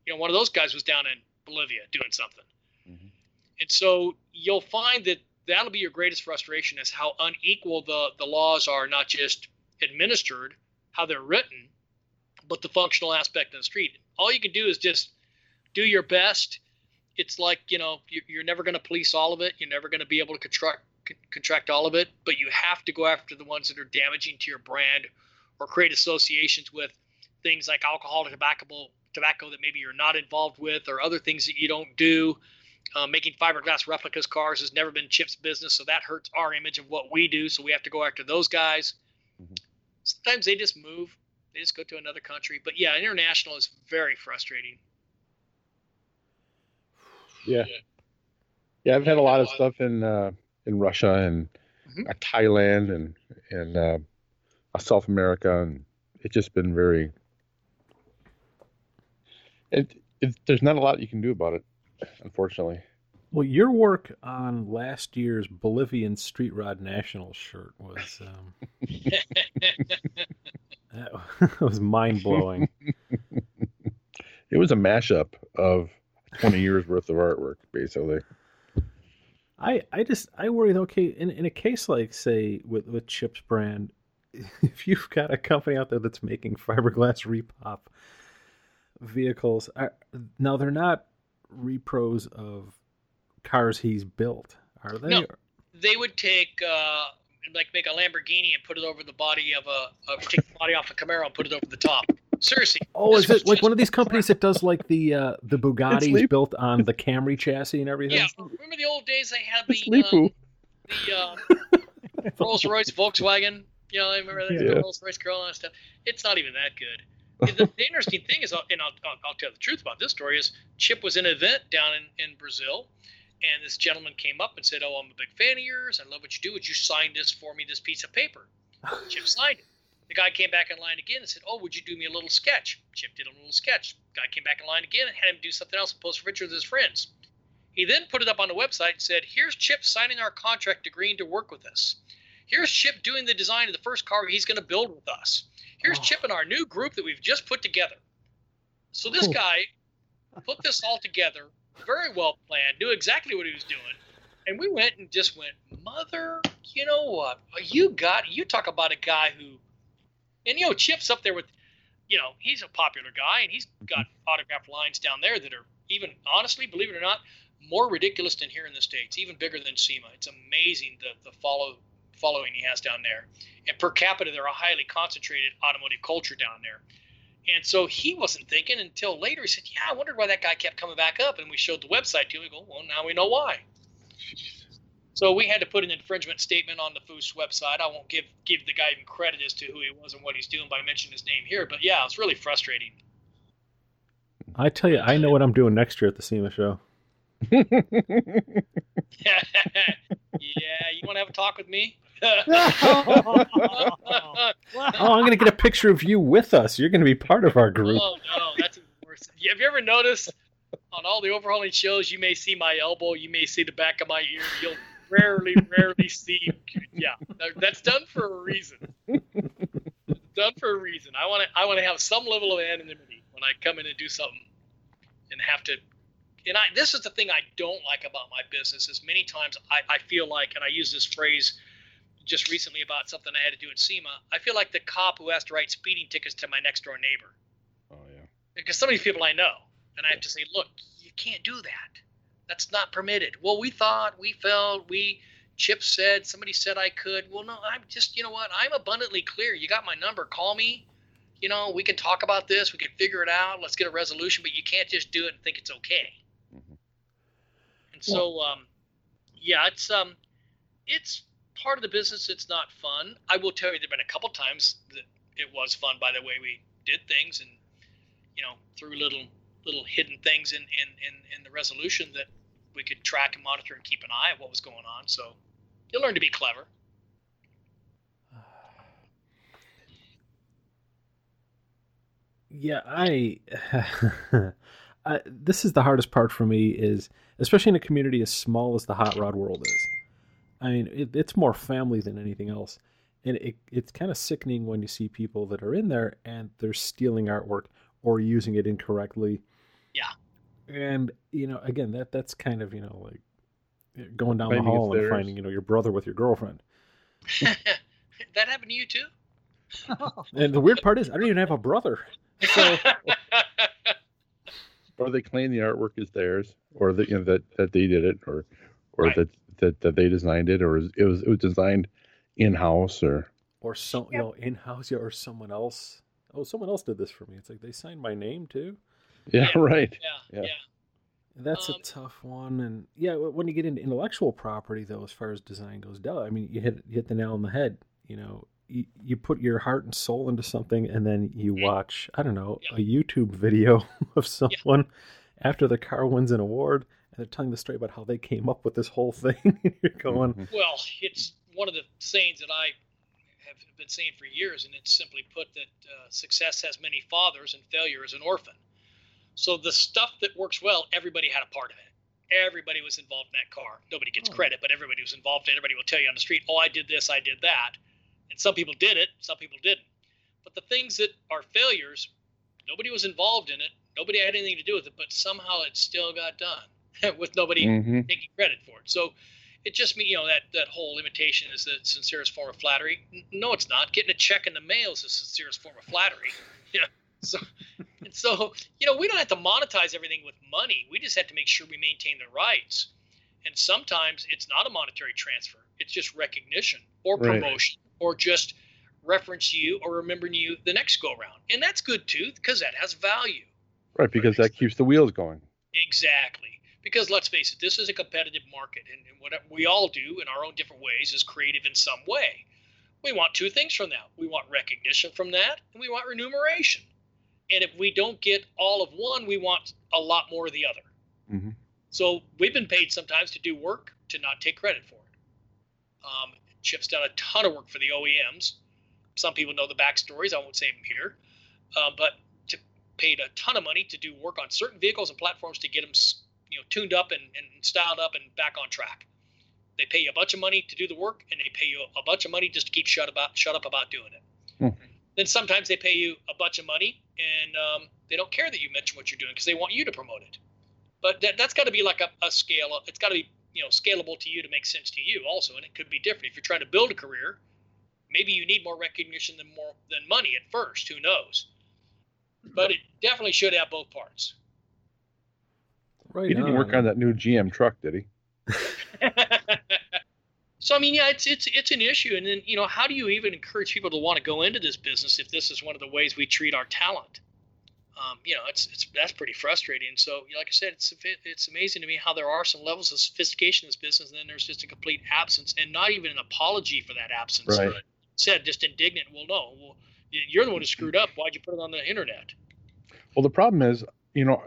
you know, one of those guys was down in Bolivia doing something? Mm-hmm. And so you'll find that that'll be your greatest frustration is how unequal the, the laws are, not just administered, how they're written, but the functional aspect of the street. All you can do is just do your best. It's like, you know, you're never going to police all of it. You're never going to be able to contract, contract all of it, but you have to go after the ones that are damaging to your brand or create associations with things like alcohol or tobacco, tobacco that maybe you're not involved with or other things that you don't do. Uh, making fiberglass replicas cars has never been Chip's business, so that hurts our image of what we do. So we have to go after those guys. Mm-hmm. Sometimes they just move, they just go to another country. But yeah, international is very frustrating. Yeah, yeah, I've had a lot of stuff in uh, in Russia and mm-hmm. Uh, Thailand and and uh, South America, and it's just been very. It, it, there's not a lot you can do about it unfortunately. Well, your work on last year's Bolivian Street Rod National shirt was um, (laughs) that (laughs) was mind blowing. (laughs) It was a mashup of twenty years worth of artwork, basically. I I just I worry okay in in a case like say with with Chip's brand, (laughs) if you've got a company out there that's making fiberglass repop vehicles, are, now they're not repros of cars he's built, are they? No, they would take uh, like make a Lamborghini and put it over the body of a, take the body off a Camaro and put it over the top. Seriously. Oh, is it like one of these companies that does like the uh, the Bugattis built on the Camry chassis and everything? Yeah, remember the old days they had the uh, (laughs) the uh, Rolls Royce Volkswagen. You know, I remember the yeah. Rolls Royce Corolla and stuff. It's not even that good the, the, interesting thing is, and I'll, I'll, I'll, tell the truth about this story, is Chip was in an event down in, in Brazil, and this gentleman came up and said, "Oh, I'm a big fan of yours. I love what you do. Would you sign this for me? This piece of paper." (laughs) Chip signed it. The guy came back in line again and said, "Oh, would you do me a little sketch?" Chip did a little sketch. Guy came back in line again and had him do something else and post a picture with his friends. He then put it up on the website and said, "Here's Chip signing our contract, agreeing to work with us. Here's Chip doing the design of the first car he's going to build with us. Here's oh. Chip and our new group that we've just put together. So this guy put this all together, very well planned, knew exactly what he was doing. And we went and just went, Mother, you know what? You got, you talk about a guy who, and you know, Chip's up there with, you know, he's a popular guy and he's mm-hmm. got autograph lines down there that are even, honestly, believe it or not, more ridiculous than here in the States, even bigger than SEMA. It's amazing the, the follow following he has down there. And per capita, they're a highly concentrated automotive culture down there. And so he wasn't thinking until later. He said, "Yeah, I wondered why that guy kept coming back up." And we showed the website to him. We go, "Well, now we know why." So we had to put an infringement statement on the Foose website. I won't give give the guy even credit as to who he was and what he's doing by mentioning his name here. But yeah, it's really frustrating. I tell you, I know what I'm doing next year at the SEMA show. (laughs) yeah, you want to have a talk with me? (laughs) oh, I'm going to get a picture of you with us. You're going to be part of our group. Oh, no, that's worse. Have you ever noticed on all the Overhaulin' shows, you may see my elbow, you may see the back of my ear. You'll rarely, (laughs) rarely see. Yeah, that's done for a reason. done for a reason. I want to, I want to have some level of anonymity when I come in and do something, and have to. And I, this is the thing I don't like about my business is many times I, I feel like, and I use this phrase just recently about something I had to do at SEMA. I feel like the cop who has to write speeding tickets to my next door neighbor. Oh yeah. Because some of these people I know, and I have to say, look, you can't do that. That's not permitted. Well, we thought, we felt, we. Chip said, somebody said I could. Well, no, I'm just, you know what? I'm abundantly clear. You got my number. Call me. you know, we can talk about this, we can figure it out, let's get a resolution, but you can't just do it and think it's okay. Mm-hmm. And so, um, yeah, it's um, it's part of the business. It's not fun. I will tell you, there've been a couple times that it was fun by the way we did things, and you know, through little little hidden things in in in, in the resolution that we could track and monitor and keep an eye on what was going on. So you learn to be clever. Yeah, I, (laughs) I. This is the hardest part for me is, especially in a community as small as the hot rod world is. I mean, it, it's more family than anything else, and it, it's kind of sickening when you see people that are in there and they're stealing artwork or using it incorrectly. Yeah. And you know, again, that that's kind of you know like going down Claiming the hall and finding you know your brother with your girlfriend. (laughs) that happened to you too. (laughs) And the weird part is, I don't even have a brother. So (laughs) or they claim the artwork is theirs, or that you know that, that they did it, or or Right. that, that that they designed it, or it was it was designed in house, or or some you know in house or someone else. Oh, someone else did this for me. It's like they signed my name too. yeah, (laughs) Yeah. right. yeah, Yeah. yeah. That's a Um, tough one, and yeah, when you get into intellectual property, though, as far as design goes, duh, I mean, you hit you hit the nail on the head. You know, you, you put your heart and soul into something, and then you watch, I don't know, Yeah. a YouTube video (laughs) of someone after the car wins an award, and they're telling the story about how they came up with this whole thing. (laughs) you're going, Mhm. Well, it's one of the sayings that I have been saying for years, and it's simply put that uh, success has many fathers and failure is an orphan. So the stuff that works well, everybody had a part of it. Everybody was involved in that car. Nobody gets Oh. credit, but everybody was involved. Everybody will tell you on the street, "Oh, I did this, I did that," and some people did it, some people didn't. But the things that are failures, nobody was involved in it. Nobody had anything to do with it, but somehow it still got done (laughs) with nobody Mhm. taking credit for it. So it just means, you know, that, that whole imitation is the sincerest form of flattery. No, it's not. Getting a check in the mail is the sincerest form of flattery. (laughs) Yeah. So, and so, you know, we don't have to monetize everything with money. We just have to make sure we maintain the rights. And sometimes it's not a monetary transfer. It's just recognition or Right. promotion or just reference you or remembering you the next go round. And that's good too, because that has value. Right, because that keeps the wheels going. Exactly. Because let's face it, this is a competitive market, and, and what we all do in our own different ways is creative in some way. We want two things from that. We want recognition from that, and we want remuneration. And if we don't get all of one, we want a lot more of the other. Mhm. So we've been paid sometimes to do work to not take credit for it. Um, Chip's done a ton of work for the OEMs. Some people know the backstories. I won't say them here, uh, but to paid a ton of money to do work on certain vehicles and platforms to get them, you know, tuned up and, and styled up and back on track. They pay you a bunch of money to do the work, and they pay you a bunch of money just to keep shut about shut up about doing it. Hmm. Then sometimes they pay you a bunch of money, and um, they don't care that you mention what you're doing because they want you to promote it. But that, that's got to be like a, a scale. It's got to be you know scalable to you to make sense to you also, and it could be different if you're trying to build a career. Maybe you need more recognition than more than money at first. Who knows? But it definitely should have both parts. Right He didn't work on that new GM truck, did he? (laughs) so I mean, yeah, it's it's it's an issue, and then you know, how do you even encourage people to want to go into this business if this is one of the ways we treat our talent? Um, you know, it's it's that's pretty frustrating. So, like I said, it's it's amazing to me how there are some levels of sophistication in this business, and then there's just a complete absence, and not even an apology for that absence. Right. Said just indignant. Well, no, well, you're the one who screwed up. Why'd you put it on the internet? Well, the problem is, you know,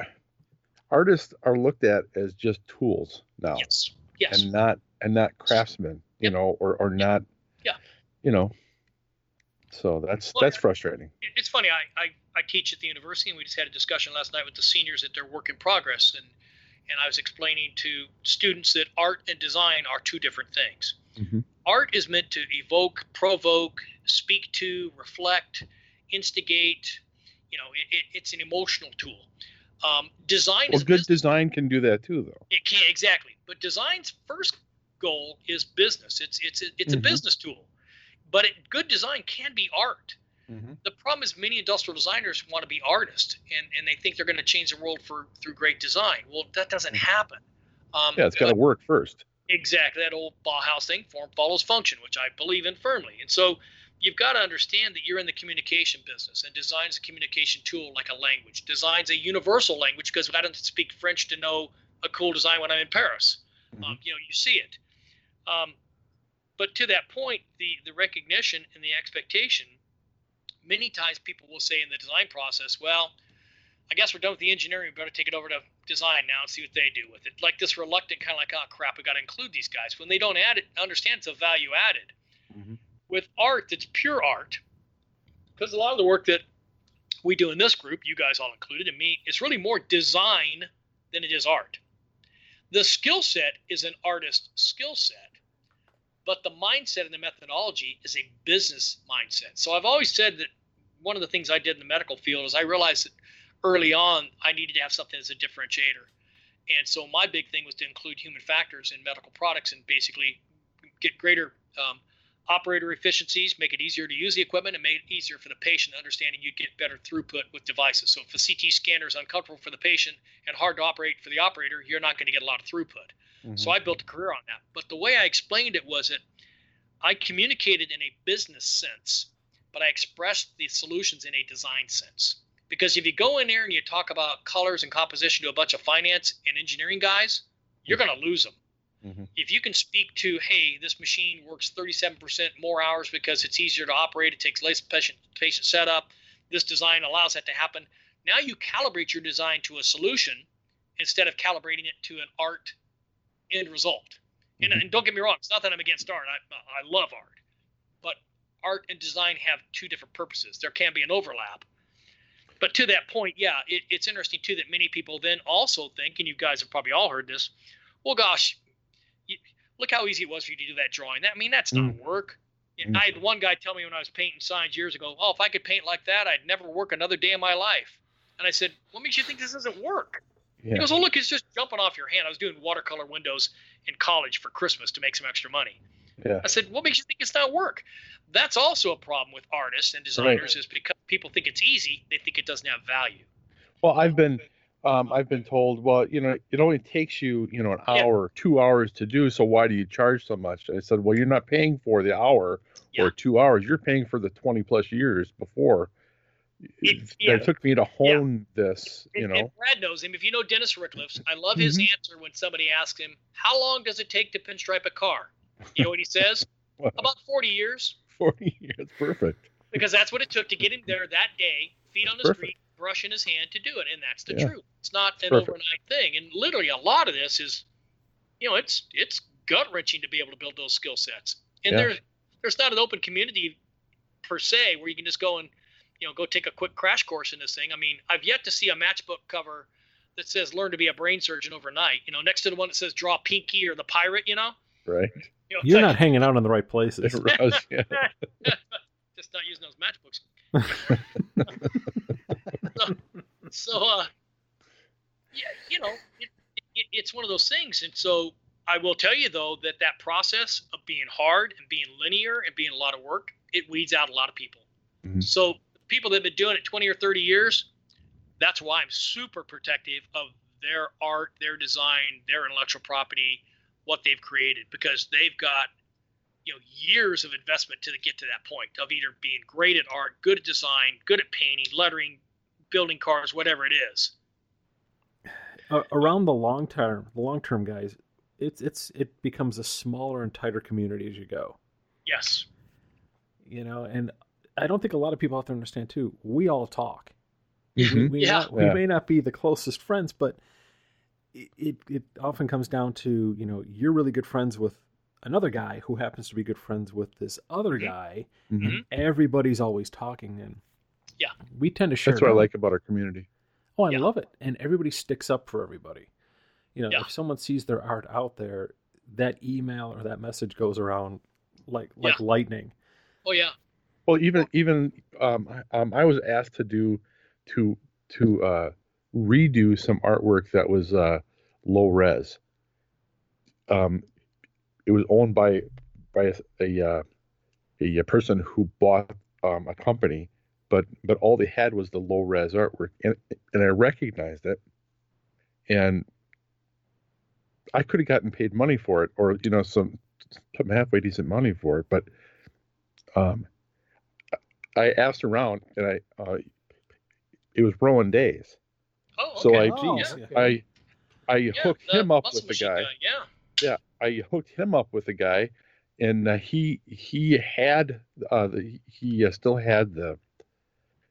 artists are looked at as just tools now, Yes, yes. and not and not craftsmen, you Yep. know, or or not, Yeah. you know. So that's Well, that's frustrating. It's funny. I, I, I teach at the university, and we just had a discussion last night with the seniors at their work in progress, and and I was explaining to students that art and design are two different things. Mhm. Art is meant to evoke, provoke, speak to, reflect, instigate. You know, it, it, it's an emotional tool. Um, design Well, is good business. design can do that too, though. It can't exactly, but design's first goal is business. It's it's a, it's a Mhm. business tool, but it, good design can be art the problem is many industrial designers want to be artists and, and they think they're going to change the world for through great design. Well, that doesn't happen. Um, Yeah, it's got to but- work first. exactly that old Bauhaus thing: form follows function, which I believe in firmly. And so you've got to understand that you're in the communication business and design is a communication tool like a language. Design's a universal language because I don't speak French to know a cool design when I'm in Paris. Mhm. Um, you know, you see it. Um, but to that point, the the recognition and the expectation, many times people will say in the design process, well, I guess we're done with the engineering. We better take it over to design now and see what they do with it. Like this reluctant kind of like, oh crap, we got to include these guys when they don't add it. Understand it's a value added. Mhm. With art, that's pure art, because a lot of the work that we do in this group, you guys all included, and me, is really more design than it is art. The skill set is an artist skill set, but the mindset and the methodology is a business mindset. So I've always said that one of the things I did in the medical field is I realized that early on I needed to have something as a differentiator. And so my big thing was to include human factors in medical products and basically get greater um, operator efficiencies, make it easier to use the equipment, and make it easier for the patient, understanding you'd get better throughput with devices. So if a CT scanner is uncomfortable for the patient and hard to operate for the operator, you're not going to get a lot of throughput. So mm-hmm. I built a career on that. But the way I explained it was that I communicated in a business sense, but I expressed the solutions in a design sense. Because if you go in there and you talk about colors and composition to a bunch of finance and engineering guys, you're mm-hmm. going to lose them. Mhm. If you can speak to, hey, this machine works 37% more hours because it's easier to operate, it takes less patient, patient setup, this design allows that to happen. Now you calibrate your design to a solution instead of calibrating it to an art end result. And, Mhm. and don't get me wrong, it's not that I'm against art. I, I love art. But art and design have two different purposes. There can be an overlap. But to that point, yeah, it, it's interesting too that many people then also think, and you guys have probably all heard this, well, gosh, look how easy it was for you to do that drawing. That, I mean, that's not work. You know, Mm. I had one guy tell me when I was painting signs years ago, oh, if I could paint like that, I'd never work another day in my life. And I said, what makes you think this doesn't work? He goes, "Oh, look, it's just jumping off your hand." I was doing watercolor windows in college for Christmas to make some extra money. Yeah. I said, "What makes you think it's not work?" That's also a problem with artists and designers is because people think it's easy, they think it doesn't have value. Well, I've been um, I've been told, well, you know, it only takes you, you know, an Yeah. hour, two hours to do. So why do you charge so much? I said, well, you're not paying for the hour Yeah. or two hours. You're paying for the 20 plus years before. It- It, took me to hone this, you And, know. and Brad knows him. If you know Dennis Ricklefs, I love his Mhm. answer when somebody asks him, "How long does it take to pinstripe a car?" You know what he says? (laughs) About 40 years, (laughs) 40 years, perfect. because that's what it took to get him there that day, feet on the Perfect. street, brush in his hand to do it, and that's the Yeah. truth. It's not an Perfect. overnight thing, and literally a lot of this is, you know, it's it's gut wrenching to be able to build those skill sets, and Yeah. there's there's not an open community per se where you can just go and you know go take a quick crash course in this thing. I mean, I've yet to see a matchbook cover that says "Learn to be a brain surgeon overnight." You know, next to the one that says "Draw Pinky" or the pirate. You know, Right. You know, You're like- not hanging out in the right places. (laughs) It was, yeah. (laughs) just not using those matchbooks. (laughs) so, so uh, yeah, you know, it, it, it's one of those things. And so I will tell you though that that process of being hard and being linear and being a lot of work, it weeds out a lot of people. Mhm. So people that have been doing it 20 or 30 years, that's why I'm super protective of their art, their design, their intellectual property, what they've created, because they've got you know years of investment to get to that point of either being great at art, good at design, good at painting, lettering, building cars, whatever it is. uh, around the long term, the long term guys, it's it's it becomes a smaller and tighter community as you go. Yes. You know, and I don't think a lot of people out there understand too. We all talk. We, Mhm. we, Yeah. not, we Yeah. may not be the closest friends, but it, it it often comes down to you know you're really good friends with another guy who happens to be good friends with this other Mhm. guy. Mhm. and Everybody's always talking, and Yeah. we tend to share. That's what I like about our community. Oh, I Yeah. love it. And everybody sticks up for everybody. You know, Yeah. if someone sees their art out there, that email or that message goes around like like lightning. Oh yeah. Well, even even um, I- um, I was asked to do to to uh, redo some artwork that was uh, low res. Um, it was owned by by a a, uh, a, a person who bought um, a company, but but all they had was the low res artwork, and and I recognized it, and I could have gotten paid money for it, or you know some some halfway decent money for it, but um, I asked around, and I uh, it was Rowan Days. Oh, okay. So I- Oh, yeah. I I Yeah, hooked him up with the machine guy. Yeah. Yeah, I hooked him up with a guy, and uh, he he had uh, the, he uh, still had the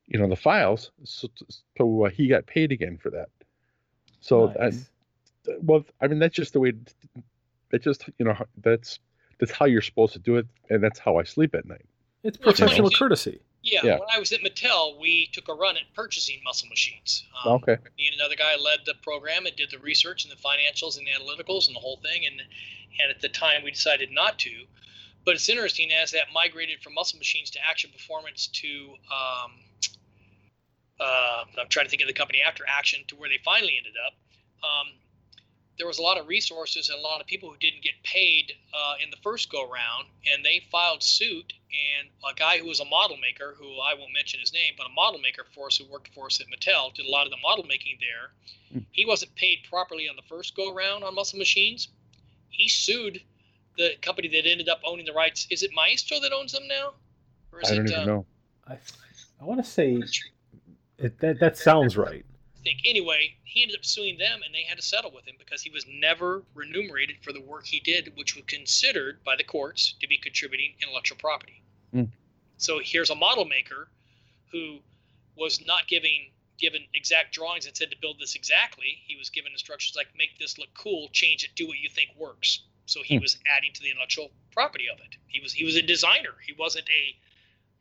you know the files, so, so uh, he got paid again for that. So uh, Nice. well, I mean that's just the way. That's just you know that's that's how you're supposed to do it, and that's how I sleep at night. it's professional like- courtesy. Yeah, Yeah. when I was at Mattel, we took a run at purchasing muscle machines. Um, Okay. Me and another guy led the program and did the research and the financials and the analyticals and the whole thing. And and at the time, we decided not to. But it's interesting as that migrated from muscle machines to action performance to um, uh, I'm trying to think of the company after action to where they finally ended up. Um, there was a lot of resources and a lot of people who didn't get paid uh, in the first go round, and they filed suit. And a guy who was a model maker, who I won't mention his name, but a model maker for us who worked for us at Mattel, did a lot of the model making there. Hmm. He wasn't paid properly on the first go round on muscle machines. He sued the company that ended up owning the rights. Is it Maisto that owns them now? Or is I don't it, even uh, know. I, I want to say it, that that sounds right. think. Anyway, he ended up suing them, and they had to settle with him because he was never remunerated for the work he did, which was considered by the courts to be contributing intellectual property. Hmm. So here's a model maker who was not giving given exact drawings and said to build this exactly. He was given instructions like make this look cool, change it, do what you think works. So he Hmm. was adding to the intellectual property of it. He was he was a designer. He wasn't a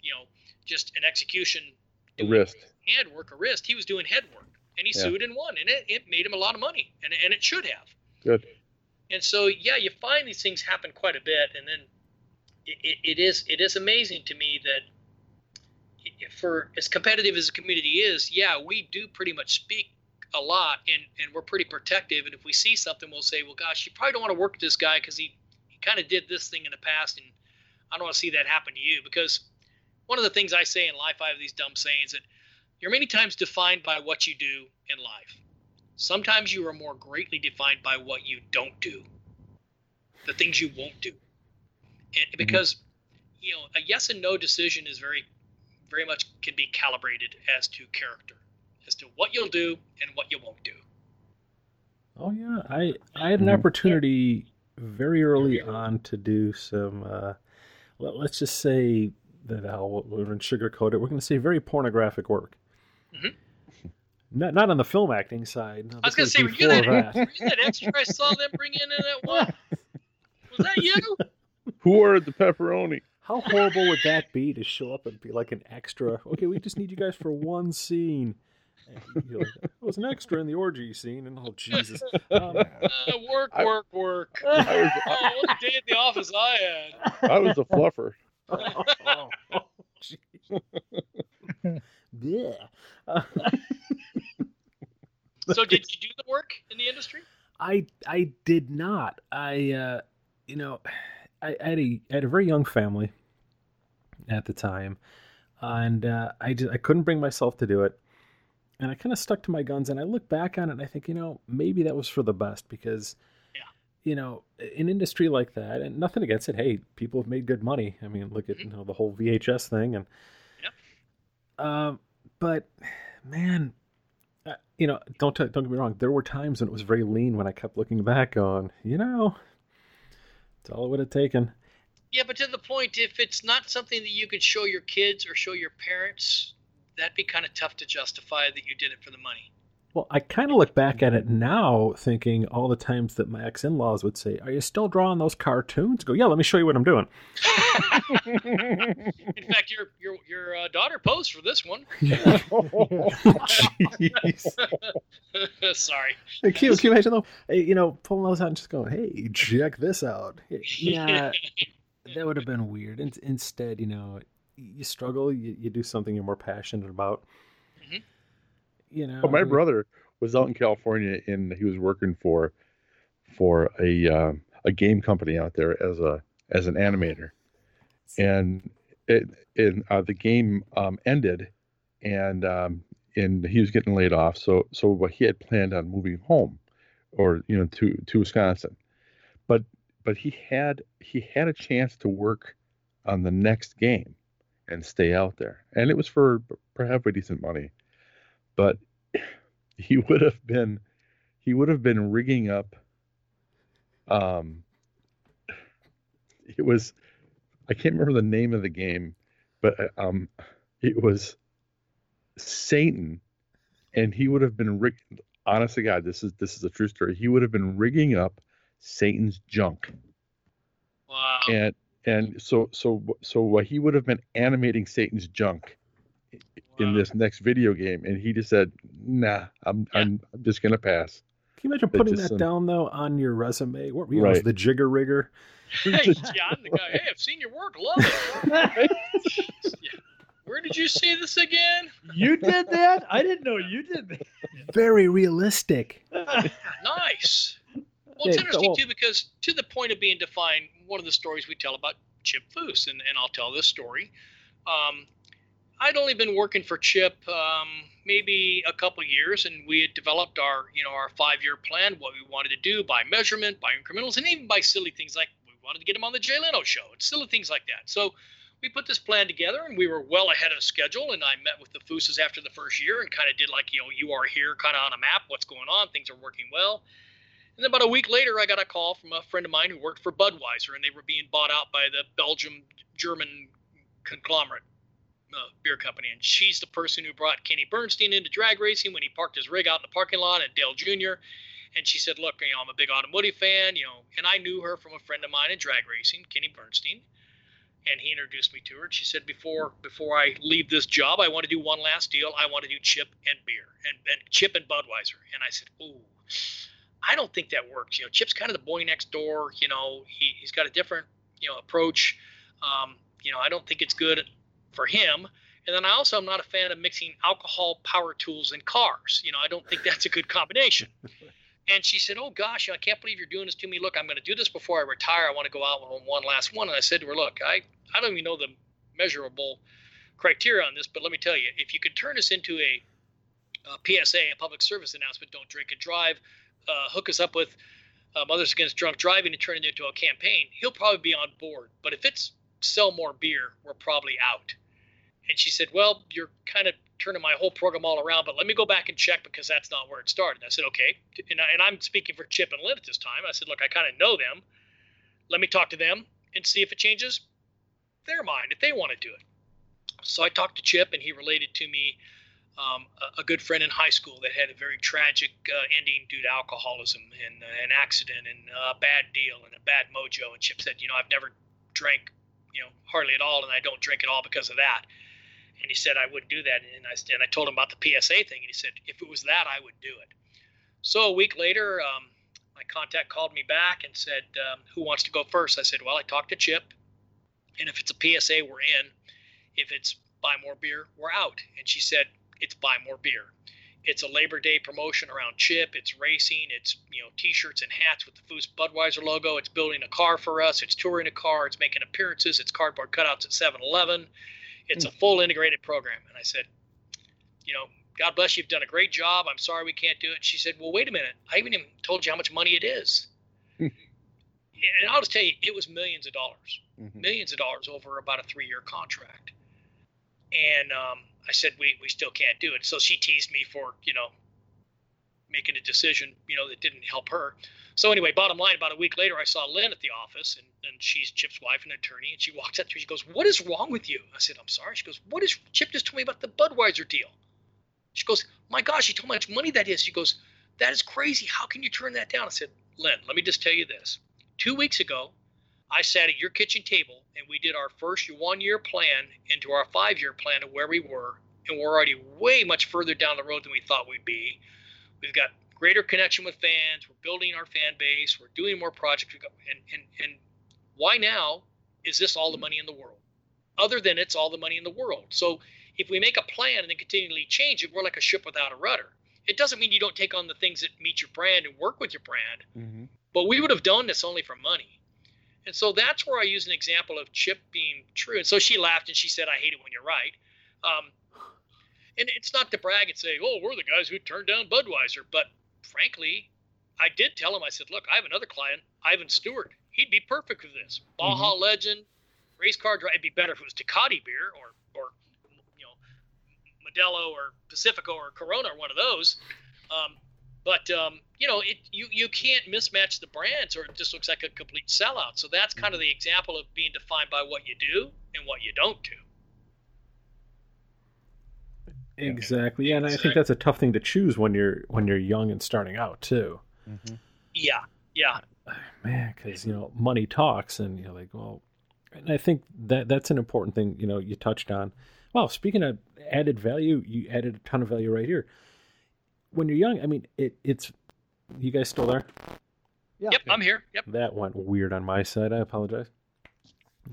you know just an execution The wrist. Hand work, a wrist. He was doing head work, and he Yeah. sued and won, and it, it made him a lot of money, and and it should have. Good. And so yeah, you find these things happen quite a bit, and then it, it, it is it is amazing to me that for as competitive as the community is, yeah, we do pretty much speak a lot, and and we're pretty protective. And if we see something, we'll say, well, gosh, you probably don't want to work with this guy because he he kind of did this thing in the past, and I don't want to see that happen to you because one of the things I say in life, I have these dumb sayings that you're many times defined by what you do in life. Sometimes you are more greatly defined by what you don't do, the things you won't do. And because, you know, a yes and no decision is very, very much can be calibrated as to character, as to what you'll do and what you won't do. Oh yeah, I I had an Mhm. opportunity very early on to do some. Uh, let, let's just say that I'll we're going to sugarcoat it. We're going to say very pornographic work. Mhm. Not not on the film acting side. I was going to say, were you, before that, were (laughs) you that extra I saw them bring in in that (laughs) one? Was that you? Who ordered the pepperoni? How horrible would that be to show up and be like an extra? Okay, we just need you guys for one scene. And you're like, "I was an extra in the orgy scene, and oh Jesus! Um, Uh, work, I- work, work. I was, Oh, what a day at the office I had. I was a fluffer. (laughs) oh, jeez. Yeah. Uh, (laughs) So, did you do the work in the industry? I I did not. I uh, you know, I, I had a I had a very young family at the time, and uh, I just I couldn't bring myself to do it, and I kind of stuck to my guns. And I look back on it, and I think you know maybe that was for the best because, you know, an industry like that, and nothing against it. Hey, people have made good money. I mean, look at you know the whole VHS thing, and Yep. um, but man, uh, you know, don't don't get me wrong. There were times when it was very lean when I kept looking back on, you know, it's all it would have taken. Yeah, but to the point, if it's not something that you could show your kids or show your parents, that'd be kind of tough to justify that you did it for the money. Well, I kind of look back at it now, thinking all the times that my ex-in-laws would say, "Are you still drawing those cartoons?" I go, yeah, let me show you what I'm doing. (laughs) In fact, your your your uh, daughter posed for this one. (laughs) Jeez. (laughs) Sorry. Can you, can you imagine though? You know, pulling those out and just going, "Hey, check this out." Yeah, that would have been weird. In, instead, you know, you struggle, you, you do something you're more passionate about. You know, But my brother was out in California and he was working for for a uh, a game company out there as a as an animator, and it and uh, the game um, ended, and um, and he was getting laid off. So so what he had planned on moving home, or you know to to Wisconsin, but but he had he had a chance to work on the next game, and stay out there. And it was for perhaps a decent money, but (laughs) he would have been he would have been rigging up. Um, it was I can't remember the name of the game, but uh, um, it was Satan, and he would have been rig. Honest to God, this is this is a true story. He would have been rigging up Satan's junk. Wow. And and so so so he would have been animating Satan's junk in this next video game, and he just said, "Nah, I'm Yeah. I'm, I'm just gonna pass." Can you imagine That putting that some- down though on your resume? What were you, Right. the jigger rigger? (laughs) Hey, yeah, I'm the guy. Hey, I've seen your work. Love it. (laughs) (laughs) yeah. Where did you see this again? you did that? I didn't know you did that. Very realistic. Nice. Well, it's Yeah, interesting well- too because to the point of being defined, one of the stories we tell about Chip Foose, and, and I'll tell this story. Um, I'd only been working for Chip um, maybe a couple years, and we had developed our you know our five year plan, what we wanted to do by measurement, by incrementals, and even by silly things like we wanted to get him on the Jay Leno show and silly things like that. So we put this plan together, and we were well ahead of schedule. And I met with the Fooses after the first year and kind of did like you know you are here, kind of on a map, what's going on, things are working well. And then about a week later, I got a call from a friend of mine who worked for Budweiser, and they were being bought out by the Belgium German conglomerate uh, beer company. And she's the person who brought Kenny Bernstein into drag racing when he parked his rig out in the parking lot, and Dale Jr. And she said, "Look, you know, I'm a big automotive fan, you know." And I knew her from a friend of mine in drag racing, Kenny Bernstein. And he introduced me to her. And she said, "Before before I leave this job, I want to do one last deal. I want to do chip and beer, and, and chip and Budweiser." And I said, "Ooh." I don't think that works. You know, Chip's kind of the boy next door. You know, he, he's got a different, you know, approach. Um, you know, I don't think it's good for him. And then I also am not a fan of mixing alcohol, power tools, and cars. You know, I don't think that's a good combination. (laughs) and she said, "Oh gosh, I can't believe you're doing this to me. Look, I'm going to do this before I retire. I want to go out on one last one." And I said to her, "Look, I I don't even know the measurable criteria on this, but let me tell you, if you could turn this into a, a PSA, a public service announcement, don't drink and drive, uh, hook us up with uh, Mothers Against Drunk Driving and turn it into a campaign, he'll probably be on board. But if it's sell more beer, we're probably out. And she said, Well, you're kind of turning my whole program all around, but let me go back and check because that's not where it started. I said, Okay. And, I, I'm speaking for Chip and Lynn at this time. I said, Look, I kind of know them. Let me talk to them and see if it changes their mind, if they want to do it. So I talked to Chip, and he related to me um, a, a good friend in high school that had a very tragic uh, ending due to alcoholism and uh, an accident and a bad deal and a bad mojo. And Chip said, you know, I've never drank, you know, hardly at all, and I don't drink at all because of that. And he said I wouldn't do that. And I and I told him about the PSA thing, and he said if it was that, I would do it. So a week later, um, my contact called me back and said, um, "Who wants to go first? I said, "Well, I talked to Chip, and if it's a PSA, we're in. If it's buy more beer, we're out." And she said, "It's buy more beer. It's a Labor Day promotion around Chip. It's racing. It's you know T-shirts and hats with the Foose Budweiser logo. It's building a car for us. It's touring a car. It's making appearances. It's cardboard cutouts at 7-Eleven. It's a full integrated program." And I said, "You know." God bless you. You've done a great job. I'm sorry we can't do it. She said, Well, wait a minute. I haven't even told you how much money it is. and I'll just tell you, it was millions of dollars Mhm. millions of dollars over about a three year contract. And um, I said, we, we still can't do it. So she teased me for, you know, making a decision, you know, that didn't help her. So anyway, bottom line, about a week later, I saw Lynn at the office, and, and she's Chip's wife and attorney, and she walks up to me. She goes, "What is wrong with you?" I said, "I'm sorry." She goes, "What is Chip just told me about the Budweiser deal?" She goes, "My gosh, he told me how much money that is." She goes, "That is crazy. How can you turn that down?" I said, "Lynn, let me just tell you this. Two weeks ago, I sat at your kitchen table and we did our first one year plan into our five year plan of where we were. And we're already way much further down the road than we thought we'd be. We've got greater connection with fans. We're building our fan base. We're doing more projects. And, and, and why now is this all the money in the world? Other than it's all the money in the world. So if we make a plan and then continually change it, we're like a ship without a rudder. It doesn't mean you don't take on the things that meet your brand and work with your brand, Mhm. but we would have done this only for money. And so that's where I use an example of Chip being true. And so she laughed and she said, I hate it when you're right. Um, and it's not to brag and say, oh, we're the guys who turned down Budweiser. But frankly, I did tell him, I said, look, I have another client, Ivan Stewart. He'd be perfect for this. Baja legend, race car drive. It'd be better if it was Tecate beer or or you know Modelo or Pacifico or Corona or one of those. Um, but um, you know, it you you can't mismatch the brands, or it just looks like a complete sellout. So that's kind of the example of being defined by what you do and what you don't do. Exactly. Yeah, and I think that's a tough thing to choose when you're when you're young and starting out too. Mm-hmm. Yeah, yeah. Man, because you know money talks, and you're like, well, and I think that that's an important thing. You know, you touched on. Well, speaking of added value, you added a ton of value right here. When you're young, I mean, it, it's. You guys still there? Yeah. Yep, I'm here. Yep. That went weird on my side. I apologize.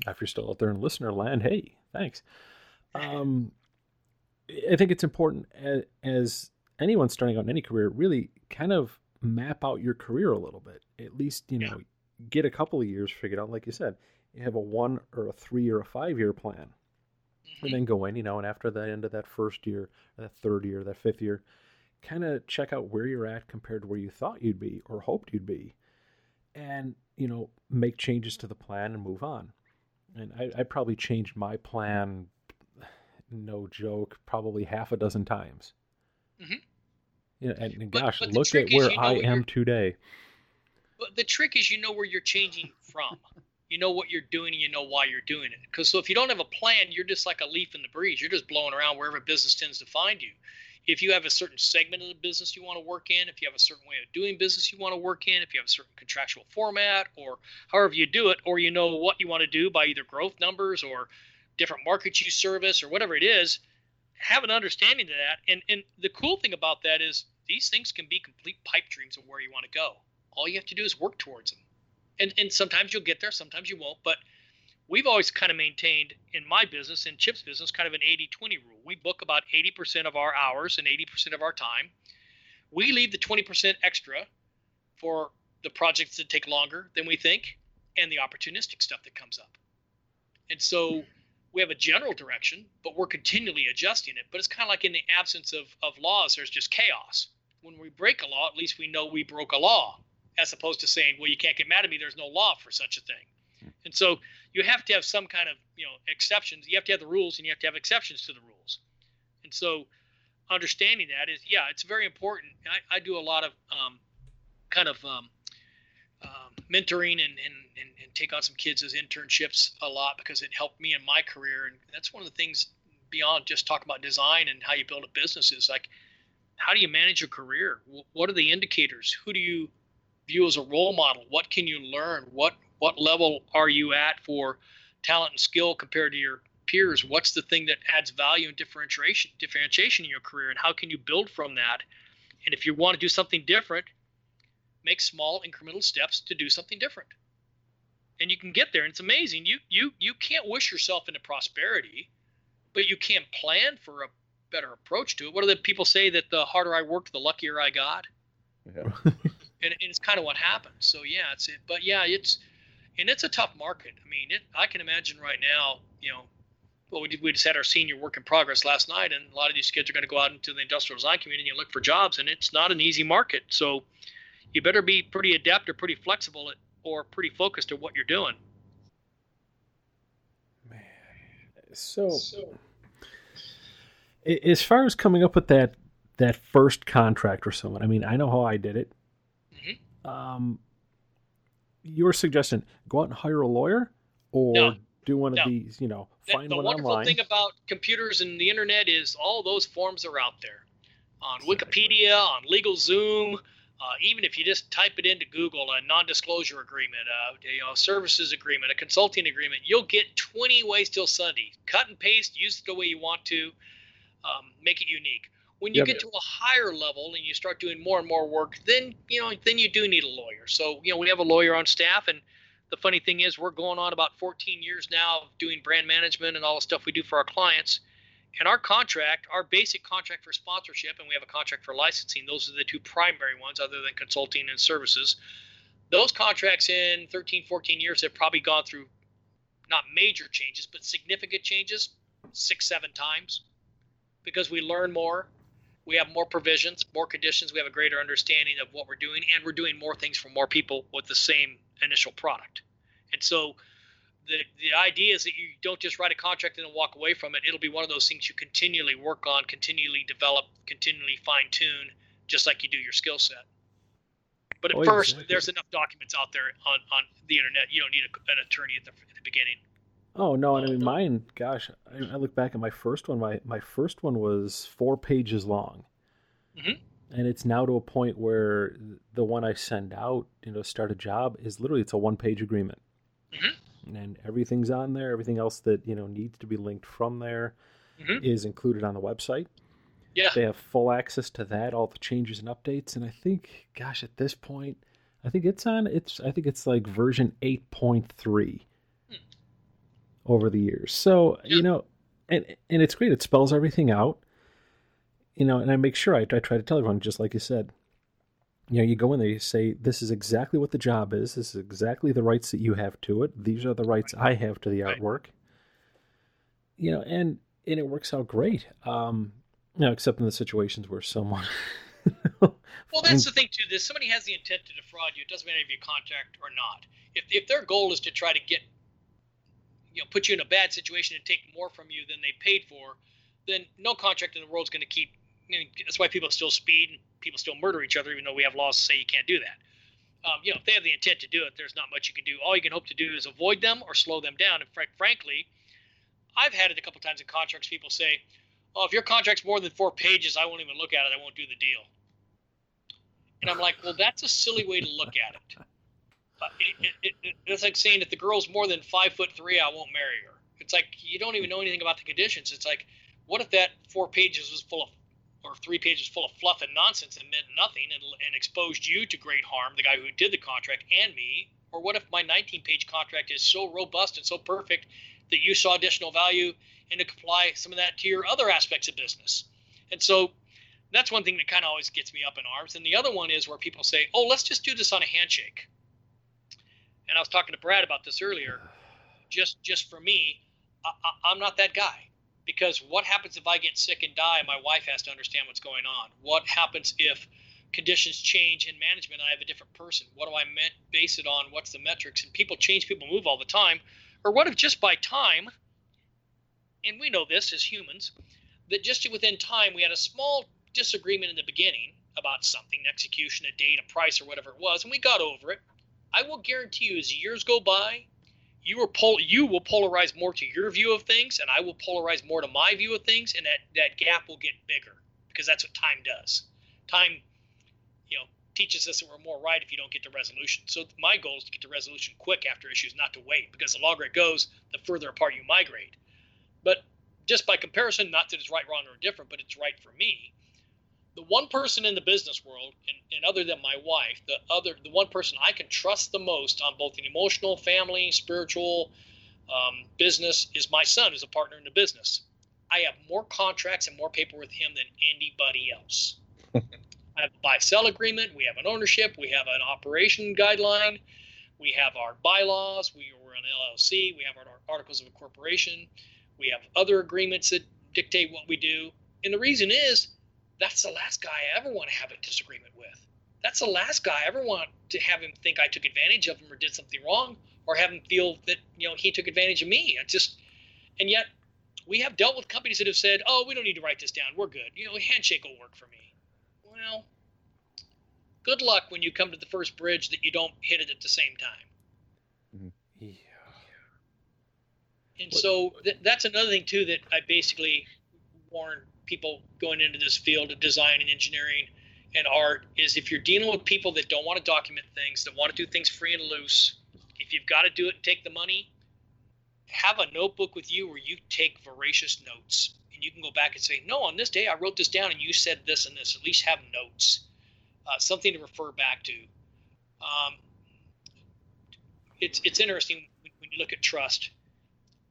If you're still out there in listener land, hey, thanks. Um, I think it's important as, as anyone starting out in any career, really kind of map out your career a little bit. At least, you know, Yeah. get a couple of years figured out. Like you said, you have a one or a three or a five year plan, and Mhm. then go in, you know, and after the end of that first year, that third year, that fifth year, kind of check out where you're at compared to where you thought you'd be or hoped you'd be, and you know, make changes to the plan and move on. And I, I probably changed my plan no joke, probably half a dozen times. Mhm. Yeah, and, and But- gosh, but look at where I am you're- today. But the trick is you know where you're changing from. You know what you're doing and you know why you're doing it. Because so if you don't have a plan, you're just like a leaf in the breeze. You're just blowing around wherever business tends to find you. If you have a certain segment of the business you want to work in, if you have a certain way of doing business you want to work in, if you have a certain contractual format or however you do it, or you know what you want to do by either growth numbers or different markets you service or whatever it is, have an understanding of that. And and the cool thing about that is these things can be complete pipe dreams of where you want to go. All you have to do is work towards them. And and sometimes you'll get there, sometimes you won't. But we've always kind of maintained in my business, in Chip's business, kind of an 80-20 rule. We book about 80% of our hours and 80% of our time. We leave the 20% extra for the projects that take longer than we think and the opportunistic stuff that comes up. And so we have a general direction, but we're continually adjusting it. But it's kind of like in the absence of, of laws, there's just chaos. When we break a law, at least we know we broke a law, as opposed to saying, well, you can't get mad at me, there's no law for such a thing. And so you have to have some kind of, you know, exceptions. You have to have the rules and you have to have exceptions to the rules. And so understanding that is, yeah, it's very important. I, I do a lot of um, kind of um, um, mentoring and, and, and, and take on some kids as internships a lot because it helped me in my career. And that's one of the things beyond just talking about design and how you build a business is like, how do you manage your career? What are the indicators? Who do you view as a role model? What can you learn? What what level are you at for talent and skill compared to your peers? What's the thing that adds value and differentiation differentiation in your career, and how can you build from that? And if you want to do something different, make small incremental steps to do something different. And you can get there, and it's amazing. You you you can't wish yourself into prosperity, but you can plan for a better approach to it. What do the people say that the harder I worked, the luckier I got? Yeah. (laughs) and, and it's kind of what happens. So yeah, it's it, but yeah, it's and it's a tough market. I mean, it, I can imagine right now, you know, well, we did, we just had our senior work in progress last night, and a lot of these kids are going to go out into the industrial design community and look for jobs, and it's not an easy market. So you better be pretty adept or pretty flexible at, or pretty focused at what you're doing. So, a- as far as coming up with that that first contract or someone, I mean, I know how I did it. Mhm. Um, your suggestion: go out and hire a lawyer, or No. do one of these. You know, find The- find the one wonderful online. thing about computers and the internet is all those forms are out there on Exactly. Wikipedia, on LegalZoom. Uh, even if you just type it into Google, a non-disclosure agreement, a you know, services agreement, a consulting agreement, you'll get 20 ways till Sunday. Cut and paste, use it the way you want to, um, make it unique. When you Yeah, get to a higher level and you start doing more and more work, then you know, then you do need a lawyer. So you know, we have a lawyer on staff, and the funny thing is, we're going on about 14 years now of doing brand management and all the stuff we do for our clients. And our contract, our basic contract for sponsorship, and we have a contract for licensing, those are the two primary ones other than consulting and services. Those contracts in 13, 14 years have probably gone through not major changes, but significant changes six, seven times because we learn more. We have more provisions, more conditions. We have a greater understanding of what we're doing, and we're doing more things for more people with the same initial product. And so the the idea is that you don't just write a contract and then walk away from it. It'll be one of those things you continually work on, continually develop, continually fine tune, just like you do your skill set. But at Oh, first, exactly. there's enough documents out there on, on the internet. You don't need a, an attorney at the, at the beginning. Oh no, and I mean Uh, mine. Gosh, I, I look back at my first one. My my first one was four pages long, Mhm. and it's now to a point where the one I send out, you know, start a job is literally it's a one page agreement, Mhm. And everything's on there. Everything else that you know needs to be linked from there is Mhm. included on the website. Yeah. They have full access to that, all the changes and updates, and I think, gosh, at this point, I think it's on. It's I think it's like version eight point three Hmm. over the years. So Yeah. you know, and and it's great. It spells everything out. You know, and I make sure I, I try to tell everyone, just like you said. You know, you go in there, you say, "This is exactly what the job is. This is exactly the rights that you have to it. These are the rights I have to the artwork." You know, and and it works out great. Um, you know, except in the situations where someone. (laughs) Well, that's the thing too. That somebody has the intent to defraud you. It doesn't matter if you contract or not. If if their goal is to try to get, you know, put you in a bad situation and take more from you than they paid for, then no contract in the world is going to keep. You know, that's why people still speed and people still murder each other, even though we have laws to say you can't do that. Um, you know, if they have the intent to do it, there's not much you can do. All you can hope to do is avoid them or slow them down. And frank, frankly, I've had it a couple times in contracts. People say, "Oh, if your contract's more than four pages, I won't even look at it. I won't do the deal." And I'm like, well, that's a silly way to look at it. Uh, it, it, it. It's like saying if the girl's more than five foot three, I won't marry her. It's like you don't even know anything about the conditions. It's like, what if that four pages was full of, or three pages full of fluff and nonsense and meant nothing and, and exposed you to great harm, the guy who did the contract and me? Or what if my 19 page contract is so robust and so perfect that you saw additional value and to apply some of that to your other aspects of business? And so that's one thing that kind of always gets me up in arms. And the other one is where people say, "Oh, let's just do this on a handshake." And I was talking to Brad about this earlier. Just, just for me, I, I, I'm not that guy because what happens if I get sick and die? My wife has to understand what's going on. What happens if conditions change in management? I have a different person. What do I met, base it on? What's the metrics? And people change, people move all the time. Or what if just by time, and we know this as humans, that just within time we had a small disagreement in the beginning about something, execution, a date, a price, or whatever it was, and we got over it. I will guarantee you, as years go by, you will pol- you will polarize more to your view of things, and I will polarize more to my view of things, and that that gap will get bigger because that's what time does. Time, you know, teaches us that we're more right if you don't get to resolution. So my goal is to get to resolution quick after issues, not to wait, because the longer it goes, the further apart you migrate. But just by comparison, not that it's right, wrong, or different, but it's right for me the one person in the business world, and, and other than my wife, the other, the one person I can trust the most on both an emotional, family, spiritual, um, business is my son, who's a partner in the business. I have more contracts and more paper with him than anybody else. (laughs) I have a buy-sell agreement. We have an ownership. We have an operation guideline. We have our bylaws. We are an LLC. We have our articles of incorporation. We have other agreements that dictate what we do. And the reason is that's the last guy I ever want to have a disagreement with. That's the last guy I ever want to have him think I took advantage of him or did something wrong, or have him feel that you know he took advantage of me. I just, and yet we have dealt with companies that have said, "Oh, we don't need to write this down. We're good. You know, a handshake will work for me." Well, good luck when you come to the first bridge that you don't hit it at the same time. Yeah. And What- so th- that's another thing too that I basically warn people going into this field of design and engineering and art is if you're dealing with people that don't want to document things, that want to do things free and loose, if you've got to do it and take the money, have a notebook with you where you take voracious notes and you can go back and say, no, on this day I wrote this down and you said this and this. At least have notes, uh, something to refer back to. Um, it's it's interesting when, when you look at trust.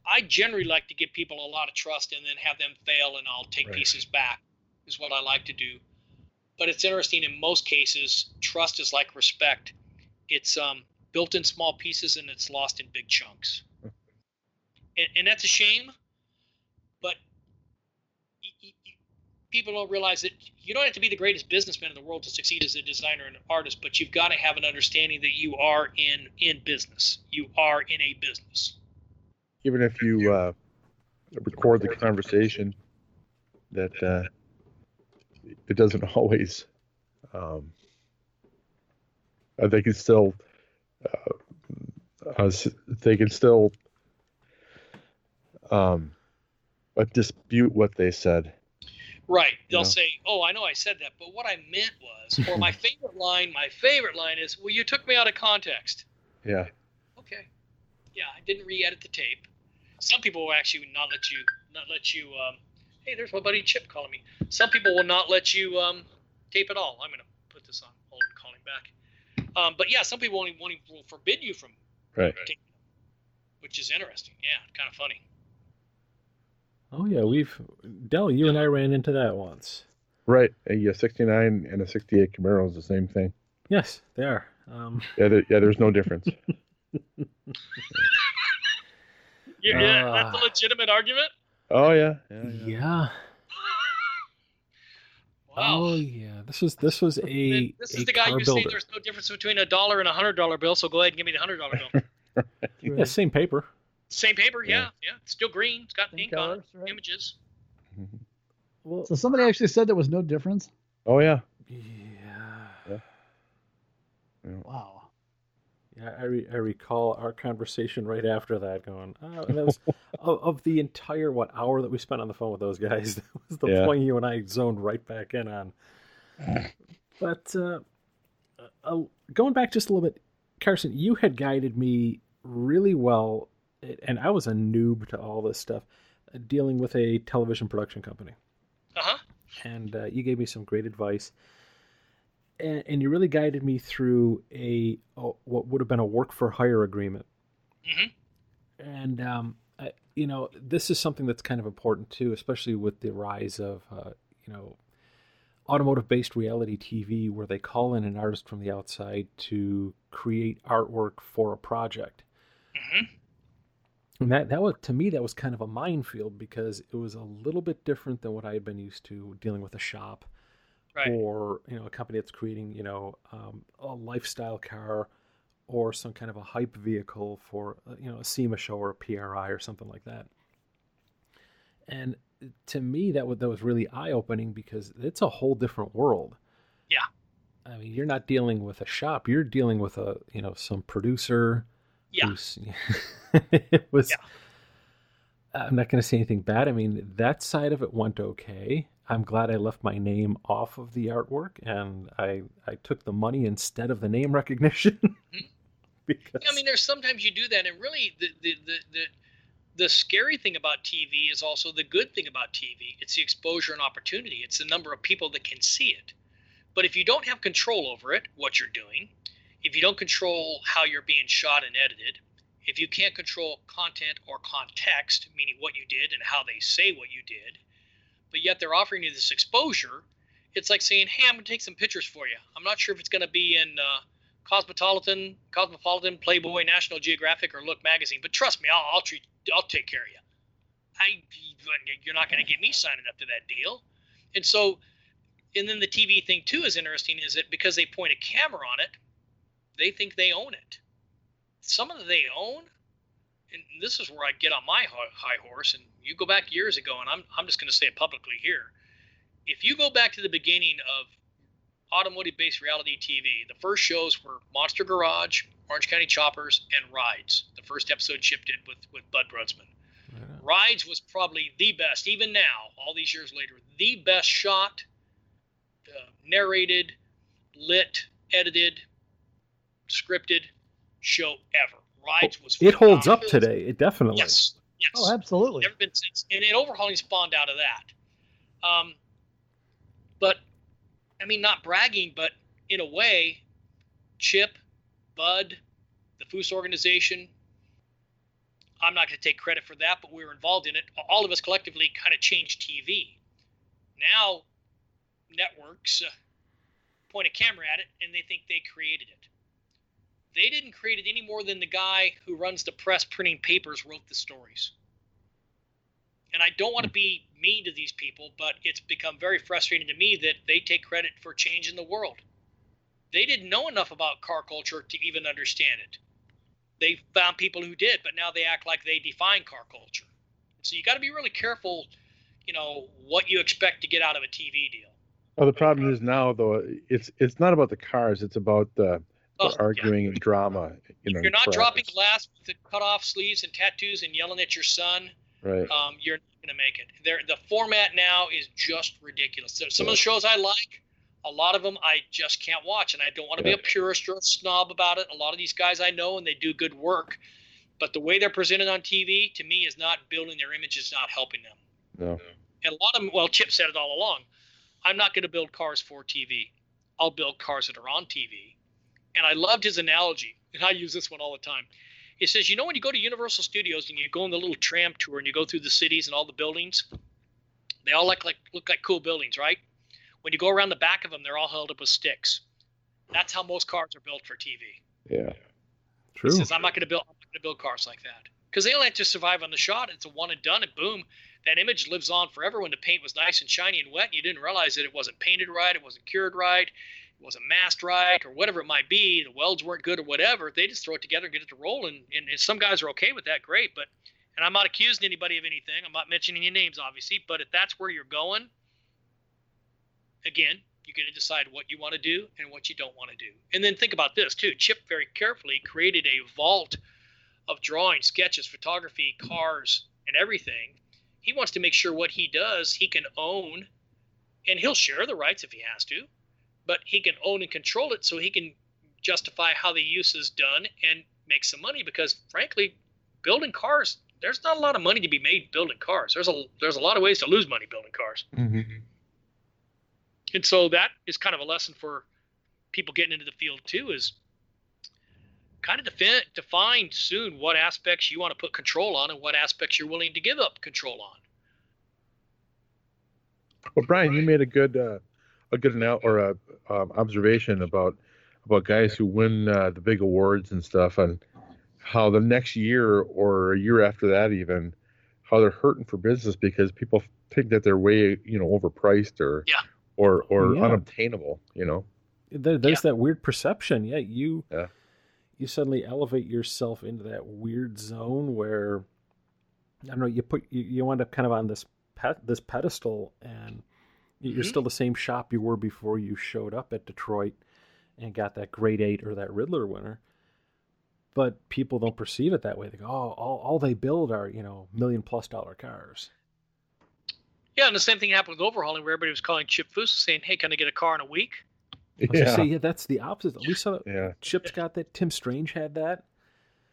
I generally like to give people a lot of trust and then have them fail, and I'll take Right. pieces back. Is what I like to do. But it's interesting. In most cases, trust is like respect. It's um, built in small pieces and it's lost in big chunks. And, and that's a shame. But y- y- y- people don't realize that you don't have to be the greatest businessman in the world to succeed as a designer and an artist, but you've got to have an understanding that you are in in business. You are in a business. Even if you uh, record the conversation, that uh, it doesn't (laughs) always. Um, uh, they can still. Uh, they can still um, uh, dispute what they said. Right. They'll Yeah. say, "Oh, I know I said that, but what I meant was," or my (laughs) favorite line, my favorite line is, "Well, you took me out of context." Yeah. Okay. Yeah, I didn't re-edit the tape. Some people will actually not let you not let you. Um, hey, there's my buddy Chip calling me. Some people will not let you um, tape at all. I'm gonna put this on hold and call him back. Um, but yeah, some people won't even, won't even will forbid you from Right. taping, which is interesting. Yeah, kind of funny. Oh yeah, we've Del. You and I ran into that once. Right. A, uh 69 and a 68 Camaro is the same thing. Yes, they are. Um, Yeah. There, yeah. There's no difference. (laughs) Yeah, yeah, that's Ah. a legitimate argument. Oh yeah. Yeah. yeah. yeah. (laughs) Wow. Oh yeah. This was this was a this a is the guy car who's saying there's no difference between a dollar and a hundred dollar bill. So go ahead and give me the hundred dollar bill. (laughs) Yeah, same paper. Same paper, yeah, Yeah. yeah. It's still green. It's got Same ink on it. right? Images. Well, So somebody actually said there was no difference. Oh yeah. yeah. yeah. Wow. Yeah, I, re- I recall our conversation right after that going, oh, that was (laughs) of, of the entire, what, hour that we spent on the phone with those guys. (laughs) That was the Yeah. point you and I zoned right back in on. (sighs) But uh, uh, going back just a little bit, Carson, you had guided me really well, and I was a noob to all this stuff, uh, dealing with a television production company. Uh huh. and uh, you gave me some great advice. And, and you really guided me through a, a what would have been a work for hire agreement. Mhm. And um, I, you know, this is something that's kind of important too, especially with the rise of uh, you know automotive based reality TV, where they call in an artist from the outside to create artwork for a project. hmm And that that was to me that was kind of a minefield because it was a little bit different than what I had been used to dealing with a shop Right. or you know a company that's creating you know um, a lifestyle car or some kind of a hype vehicle for uh, you know a SEMA show or a PRI or something like that. And to me that was that was really eye opening because it's a whole different world. Yeah. I mean, you're not dealing with a shop; you're dealing with a you know some producer. Yeah. (laughs) it was. I'm not going to say anything bad. I mean, that side of it went okay. I'm glad I left my name off of the artwork and I I took the money instead of the name (laughs) recognition. Mm-hmm. because I mean, there's sometimes you do that, and really, the the, the the the scary thing about TV is also the good thing about TV. It's the exposure and opportunity. It's the number of people that can see it. But if you don't have control over it, what you're doing, if you don't control how you're being shot and edited, if you can't control content or context, meaning what you did and how they say what you did, but yet they're offering you this exposure, it's like saying, "Hey, I'm to take some pictures for you. I'm not sure if it's to be in uh, Cosmopolitan, Cosmopolitan, Playboy, National Geographic, or Look magazine. But trust me, I'll, I'll treat, I'll take care of you. I, you're not to get me signing up to that deal. And so, and then the TV thing too is interesting, is that because they point a camera on it, they think they own it. Some of the they own, and this is where I get on my high horse. And you go back years ago, and I'm, I'm just going to say it publicly here. If you go back to the beginning of automotive-based reality TV. The first shows were Monster Garage, Orange County Choppers, and Rides. The first episode shipped in with with Bud Brutsman. Rides was probably the best, even now, all these years later, the best shot, uh, narrated, lit, edited, scripted show ever. Rides was. it holds up today. It definitely. Yes. Yes Oh, absolutely. never been since. And, and Overhaulin' spawned out of that. Um, but I mean, not bragging, but in a way, Chip, Bud, the Foose organization. I'm not going to take credit for that, but we were involved in it. All of us collectively kind of changed TV. Now, networks uh, point a camera at it and they think they created it. They didn't create it any more than the guy who runs the press printing papers wrote the stories. And I don't want to be mean to these people, but it's become very frustrating to me that they take credit for changing the world. They didn't know enough about car culture to even understand it. they found people who did, but now they act like they define car culture. So you got to be really careful, you know, what you expect to get out of a TV deal. Well, the problem is now though it's it's not about the cars; it's about the, Oh, yeah. arguing and drama. You know, you're not dropping glass with the cut off sleeves and tattoos and yelling at your son, Right. um, you're not going to make it. There, the format now is just ridiculous. So some of the shows I like, a lot of them I just can't watch, and I don't want to Yeah. be a purist or a snob about it. A lot of these guys I know, and they do good work, but the way they're presented on TV to me is not building their image, is not helping them. No. And a lot of them, well, Chip said it all along. I'm not going to build cars for TV. I'll build cars that are on TV. And I loved his analogy, and I use this one all the time. He says, you know, when you go to Universal Studios and you go on the little tram tour and you go through the cities and all the buildings, they all look like look like cool buildings, right? When you go around the back of them, they're all held up with sticks. That's how most cars are built for TV. Yeah. True. He says, I'm not going to build. I'm not going to build cars like that because they only have to survive on the shot. It's a one and done, and boom, that image lives on forever. When the paint was nice and shiny and wet, and you didn't realize that it wasn't painted right, it wasn't cured right, it wasn't masked right, or whatever it might be. The welds weren't good or whatever. They just throw it together and get it to roll, and, and, some guys are okay with that. Great, but and I'm not accusing anybody of anything. I'm not mentioning any names, obviously, but if that's where you're going, again, you get to decide what you want to do and what you don't want to do. And then think about this too. Chip very carefully created a vault of drawing, sketches, photography, cars, and everything. He wants to make sure what he does, he can own, and he'll share the rights if he has to, but he can own and control it so he can justify how the use is done and make some money because frankly, building cars, there's not a lot of money to be made building cars. There's a there's a lot of ways to lose money building cars. Mm-hmm. And so that is kind of a lesson for people getting into the field too is kind of define, define soon what aspects you want to put control on and what aspects you're willing to give up control on. Well, Brian, you made a good uh, a good anal- or a um, observation about about guys who win uh, the big awards and stuff, and how the next year or a year after that, even how they're hurting for business because people think that they're way you know overpriced or Yeah. or or Yeah. unobtainable. You know. there, there's that weird perception. Yeah, you Yeah. you suddenly elevate yourself into that weird zone where I don't know. You put you, you wind up kind of on this pet this pedestal, and you- you're Mhm. still the same shop you were before you showed up at Detroit and got that Great Eight or that Ridler winner. But people don't perceive it that way. They go, "Oh, all, all they build are you know million plus dollar cars." Yeah, and the same thing happened with Overhaulin' where everybody was calling Chip Foose saying, Hey, can I get a car in a week? I was gonna Yeah. say, yeah, that's the opposite. We saw (laughs) Yeah. Chip's got that. Tim Strange had that.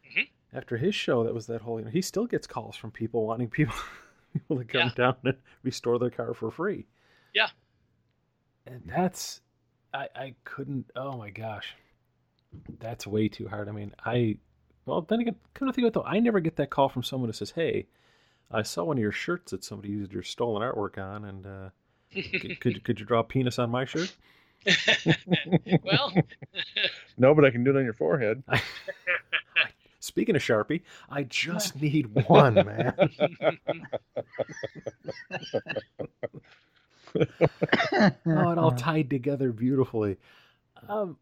Mhm. After his show, that was that whole. You know, he still gets calls from people wanting people (laughs) people to come Yeah. down and restore their car for free. Yeah. And that's, I I couldn't. Oh my gosh, that's way too hard. I mean, I. Well, then again, come to think of it though, I never get that call from someone who says, "Hey, I saw one of your shirts that somebody used your stolen artwork on, and uh, (laughs) could, could could you draw a penis on my shirt?" (laughs) well, (laughs) No, but I can do it on your forehead. Speaking of Sharpie, I just need one, man. (laughs) oh, it all tied together beautifully. Um,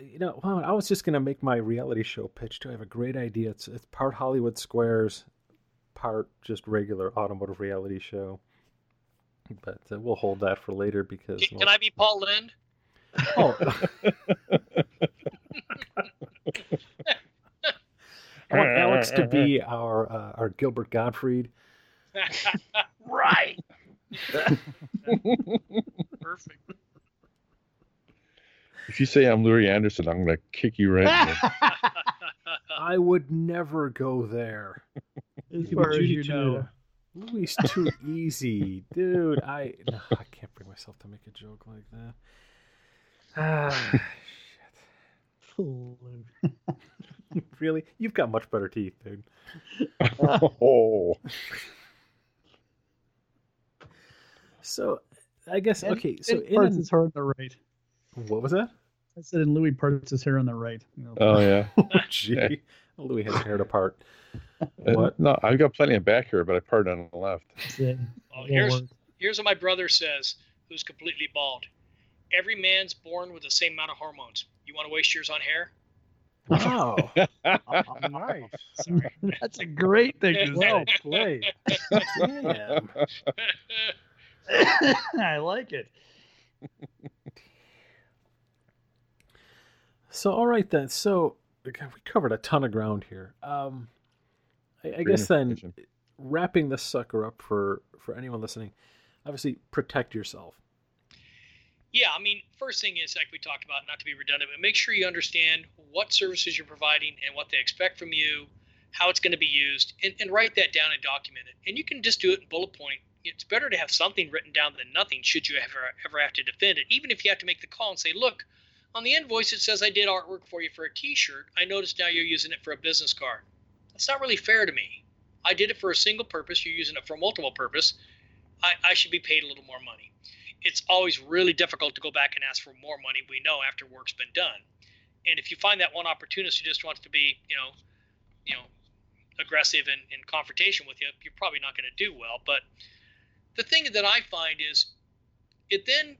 you know, well, I was just gonna make my reality show pitch too. I have a great idea. It's it's part Hollywood Squares, part just regular automotive reality show. But uh, we'll hold that for later because. can, can I be Paul Lynde? Oh. (laughs) I want Alex to be our uh, our Gilbert Gottfried. (laughs) right. Perfect. If you say I'm Louie Anderson, I'm gonna kick you right. in (laughs) I would never go there. as far as you know. Judah. Louie too easy, dude. I no, I can't bring myself to make a joke like that. Ah, Fool. shit. (laughs) (laughs) really? You've got much better teeth, dude. oh. So, I guess And- okay. So, and in parts an, his hair on the right. what was that? I said, in Louis parts his hair on the right. You know. Oh yeah. (laughs) (laughs) Oh, gee, Louis has hair apart. What? Uh, No, I've got plenty of back hair, but I parted on the left. That's. Oh, here's work. here's what my brother says, who's completely bald. Every man's born with the same amount of hormones. You want to waste yours on hair? Wow. (laughs) nice. That's a great thing to well say. played. Damn. (laughs) I like it. So, all right then. So, okay, we covered a ton of ground here. Um, I, I guess then, wrapping this sucker up for for anyone listening, obviously protect yourself. Yeah, I mean, first thing is like we talked about, not to be redundant, but make sure you understand what services you're providing and what they expect from you, how it's going to be used, and, and write that down and document it. And you can just do it in bullet point. It's better to have something written down than nothing should you ever ever have to defend it. Even if you have to make the call and say, look, on the invoice it says I did artwork for you for a T-shirt. I noticed now you're using it for a business card. That's not really fair to me. I did it for a single purpose. You're using it for multiple purpose. I, I should be paid a little more money it's always really difficult to go back and ask for more money. We know after work's been done, and if you find that one opportunist who just wants to be, you know, you know, aggressive and in confrontation with you, you're probably not going to do well. But the thing that I find is, it then,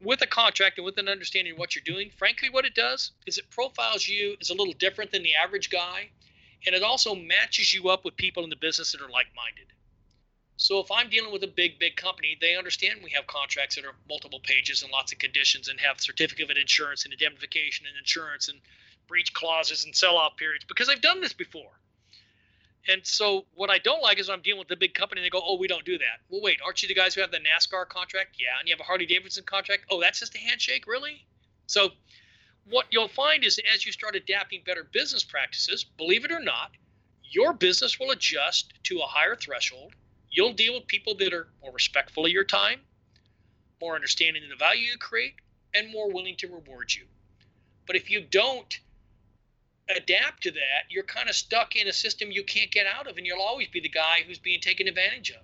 with a contract and with an understanding of what you're doing, frankly, what it does is it profiles you as a little different than the average guy, and it also matches you up with people in the business that are like-minded. So if I'm dealing with a big, big company, they understand we have contracts that are multiple pages and lots of conditions and have certificate of insurance and indemnification and insurance and breach clauses and sell-off periods because I've done this before. And so what I don't like is when I'm dealing with the big company and they go, oh, we don't do that. Well, wait, aren't you the guys who have the NASCAR contract? Yeah, and you have a Harley Davidson contract? Oh, that's just a handshake, really? So what you'll find is as you start adapting better business practices, believe it or not, your business will adjust to a higher threshold you'll deal with people that are more respectful of your time, more understanding of the value you create, and more willing to reward you. But if you don't adapt to that, you're kind of stuck in a system you can't get out of, and you'll always be the guy who's being taken advantage of.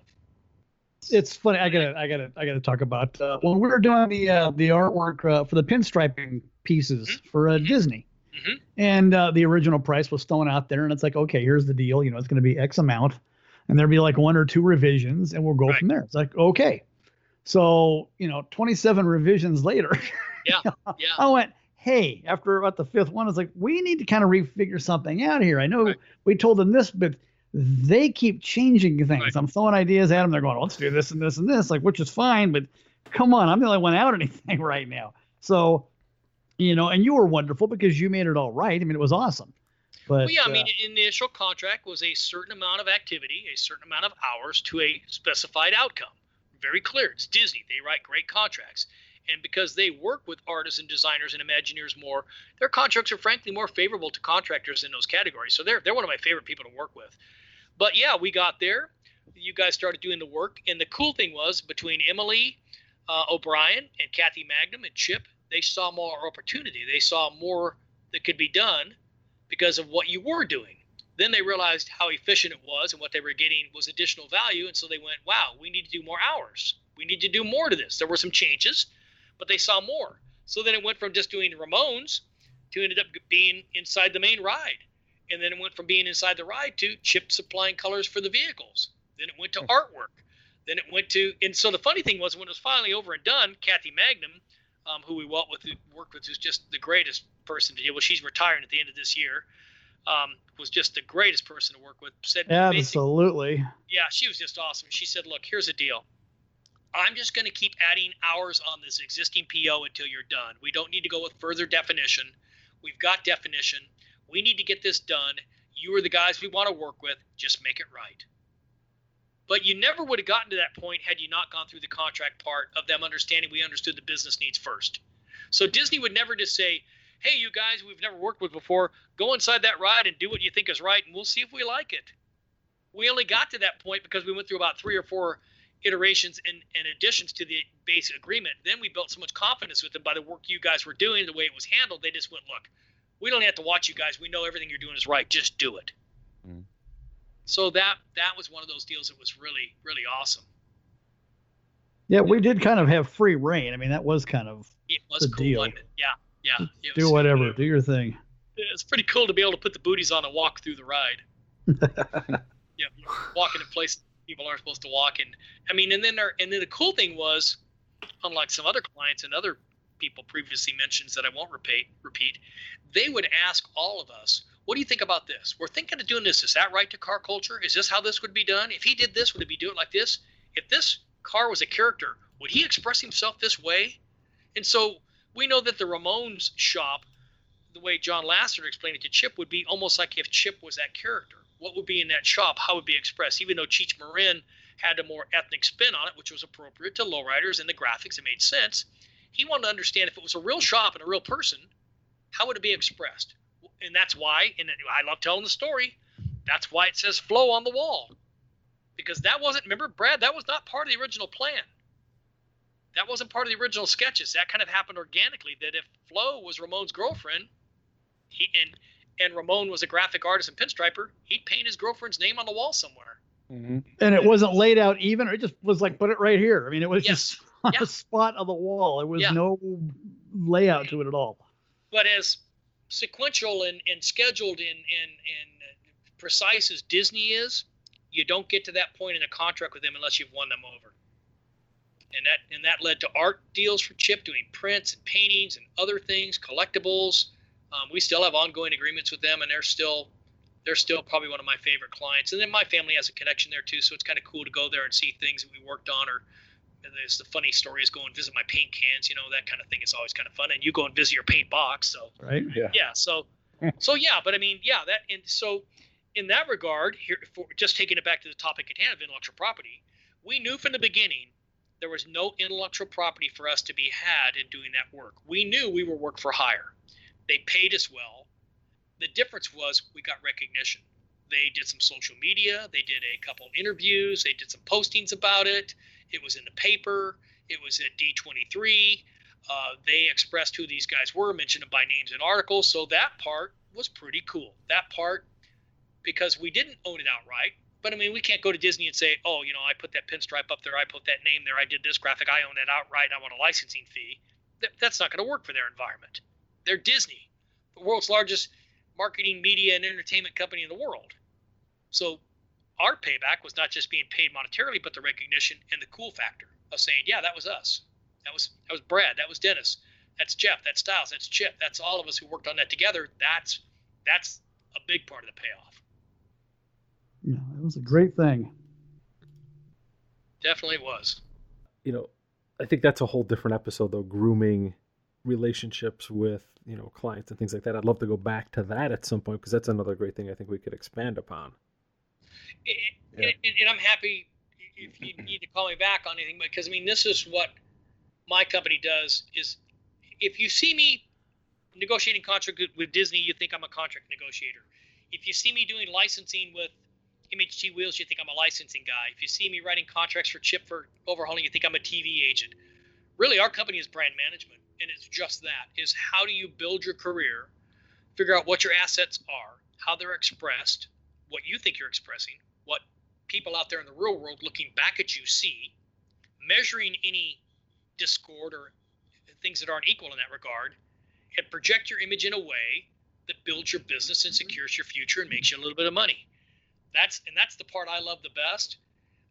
It's funny. I gotta, I gotta, I gotta talk about uh, when we were doing the uh, the artwork uh, for the pinstriping pieces Mhm. for uh, Disney, Mhm. and uh, the original price was thrown out there, and it's like, okay, here's the deal. You know, it's going to be X amount, and there'll be like one or two revisions, and we'll go Right. from there. It's like, okay, so you know, 27 revisions later, (laughs) Yeah, yeah. I went, hey, after about the fifth one, it's like we need to kind of refigure something out here. I know Right. we told them this, but they keep changing things. Right. I'm throwing ideas at them. They're going, let's do this and this and this, like which is fine, but come on, I'm the only one out (laughs) anything right now. So, you know, and you were wonderful because you made it all right. I mean, it was awesome. But Well, yeah, I uh, mean, in the initial contract was a certain amount of activity, a certain amount of hours to a specified outcome. Very clear. It's Disney. They write great contracts. And because they work with artists and designers and Imagineers more, their contracts are frankly more favorable to contractors in those categories. So they're, they're one of my favorite people to work with. But yeah, we got there. You guys started doing the work. And the cool thing was between Emily uh, O'Brien and Kathy Mangum and Chip, they saw more opportunity. They saw more that could be done because of what you were doing. Then they realized how efficient it was and what they were getting was additional value. And so they went, wow, we need to do more hours. We need to do more to this. There were some changes, but they saw more. So then it went from just doing Ramone's to ended up being inside the main ride. And then it went from being inside the ride to Chip supplying colors for the vehicles. Then it went to artwork. Then it went to, and so the funny thing was when it was finally over and done, Kathy Mangum, um, who we worked with, worked with, who's just the greatest person to deal with. She's retiring at the end of this year. Um, was just the greatest person to work with. Said absolutely. yeah, she was just awesome. She said, "Look, here's a deal. I'm just going to keep adding hours on this existing PO until you're done. We don't need to go with further definition. We've got definition. We need to get this done. You are the guys we want to work with. Just make it right." But you never would have gotten to that point had you not gone through the contract part of them understanding we understood the business needs first. So Disney would never just say, "Hey, you guys we've never worked with before, go inside that ride and do what you think is right, and we'll see if we like it." We only got to that point because we went through about three or four iterations and, and additions to the basic agreement. Then we built so much confidence with them by the work you guys were doing, the way it was handled. They just went, "Look, we don't have to watch you guys. We know everything you're doing is right. Just do it." Mm. So that that was one of those deals that was really really awesome. Yeah, we did kind of have free reign. I mean, that was kind of It was The cool, deal. wasn't? Yeah, yeah. It do was- whatever, do your thing. It's pretty cool to be able to put the booties on and walk through the ride. (laughs) yeah, you're walking in places people aren't supposed to walk in. I mean, and then there, and then the cool thing was, unlike some other clients and other people previously mentioned that I won't repeat. Repeat. They would ask all of us, "What do you think about this? We're thinking of doing this. Is that right to car culture? Is this how this would be done? If he did this, would it be doing like this? If this car was a character, would he express himself this way?" And so we know that the Ramone's shop, the way John Lasseter explained it to Chip, would be almost like if Chip was that character. What would be in that shop? How would it be expressed? Even though Cheech Marin had a more ethnic spin on it, which was appropriate to lowriders and the graphics, it made sense. He wanted to understand if it was a real shop and a real person, how would it be expressed? And that's why, and I love telling the story, that's why it says Flo on the wall. Because that wasn't, remember, Brad, that was not part of the original plan. That wasn't part of the original sketches. That kind of happened organically. That if Flo was Ramone's girlfriend, he and and Ramone was a graphic artist and pinstriper, he'd paint his girlfriend's name on the wall somewhere. Mm-hmm. And it wasn't laid out even, or it just was like put it right here. I mean, it was yes. just (laughs) on yeah. a spot of the wall. It was yeah. no layout to it at all. But as sequential and, and scheduled and, and, and precise as Disney is, you don't get to that point in a contract with them unless you've won them over. And that and that led to art deals for Chip doing prints and paintings and other things, collectibles. Um, we still have ongoing agreements with them, and they're still they're still probably one of my favorite clients. And then my family has a connection there too, so it's kind of cool to go there and see things that we worked on. Or there's the funny story is go and visit my paint cans. You know that kind of thing is always kind of fun. And you go and visit your paint box. So right, yeah, yeah. So (laughs) so yeah, but I mean, yeah, that and so in that regard, here for just taking it back to the topic at hand of intellectual property, we knew from the beginning there was no intellectual property for us to be had in doing that work. We knew we were work for hire. They paid us well the difference was we got recognition. They did some social media, they did a couple interviews, they did some postings about it. It was in the paper, it was at D23. Uh, they expressed who these guys were, mentioned them by names in articles. So that part was pretty cool. That part, because we didn't own it outright, but I mean, we can't go to Disney and say, oh, you know, I put that pinstripe up there, I put that name there, I did this graphic, I own that outright, I want a licensing fee. that's not going to work for their environment. They're Disney, the world's largest marketing, media, and entertainment company in the world. So our payback was not just being paid monetarily, but the recognition and the cool factor of saying, yeah, that was us. That was that was Brad. That was Dennis. That's Jeff. That's Styles. That's Chip. That's all of us who worked on that together. That's that's a big part of the payoff. Yeah, it was a great thing. Definitely was. You know, I think that's a whole different episode though, grooming relationships with you know clients and things like that. I'd love to go back to that at some point because that's another great thing I think we could expand upon. And, and, and I'm happy if you need to call me back on anything, because I mean this is what my company does. Is if you see me negotiating contract with Disney, you think I'm a contract negotiator. If you see me doing licensing with MHT Wheels, you think I'm a licensing guy. If you see me writing contracts for Chip for Overhaulin', you think I'm a TV agent. Really, our company is brand management and it's just that is how do you build your career figure out what your assets are how they're expressed what you think you're expressing what people out there in the real world looking back at you see measuring any discord or things that aren't equal in that regard and project your image in a way that builds your business and secures your future and makes you a little bit of money. That's and that's the part i love the best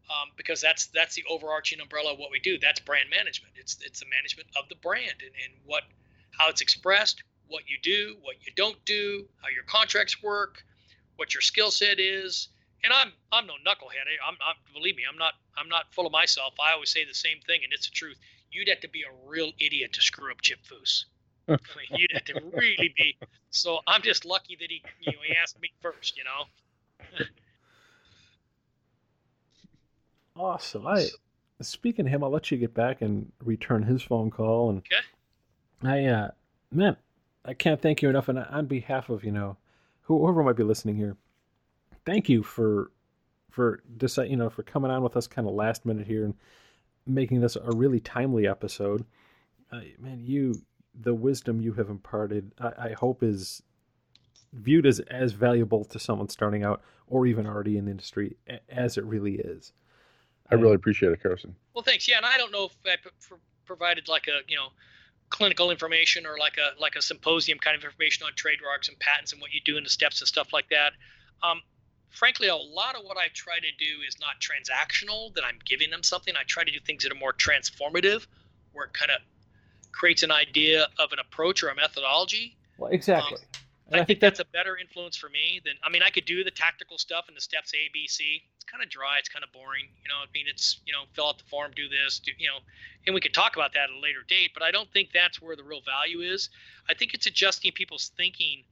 um, because that's that's the overarching umbrella of what we do. That's brand management. It's it's the management of the brand and, and what how it's expressed, what you do, what you don't do, how your contracts work, what your skill set is. And I'm I'm no knucklehead. I'm, I'm believe me, I'm not I'm not full of myself. I always say the same thing, and it's the truth. You'd have to be a real idiot to screw up Chip Foose. (laughs) You'd have to really be. So I'm just lucky that he you know he asked me first. You know. (laughs) Awesome. I speaking of him, I'll let you get back and return his phone call. And okay. I, uh, man, I can't thank you enough. And on behalf of you know, whoever might be listening here, thank you for for decide you know for coming on with us kind of last minute here and making this a really timely episode. Uh, man, you the wisdom you have imparted, I, I hope is viewed as as valuable to someone starting out or even already in the industry as it really is. I really appreciate it, Carson. Well, thanks. Yeah, and I don't know if I provided like a you know clinical information or like a like a symposium kind of information on trademarks and patents and what you do in the steps and stuff like that. Um, frankly, a lot of what I try to do is not transactional. That I'm giving them something. I try to do things that are more transformative, where it kind of creates an idea of an approach or a methodology. Well, exactly. Um, I, I, think, think that's, a better influence for me than I mean I could do the tactical stuff and the steps A B C. It's kind of dry. It's kind of boring. You know, I mean it's you know fill out the form, do this, do you know, and we could talk about that at a later date. But I don't think that's where the real value is. I think it's adjusting people's thinking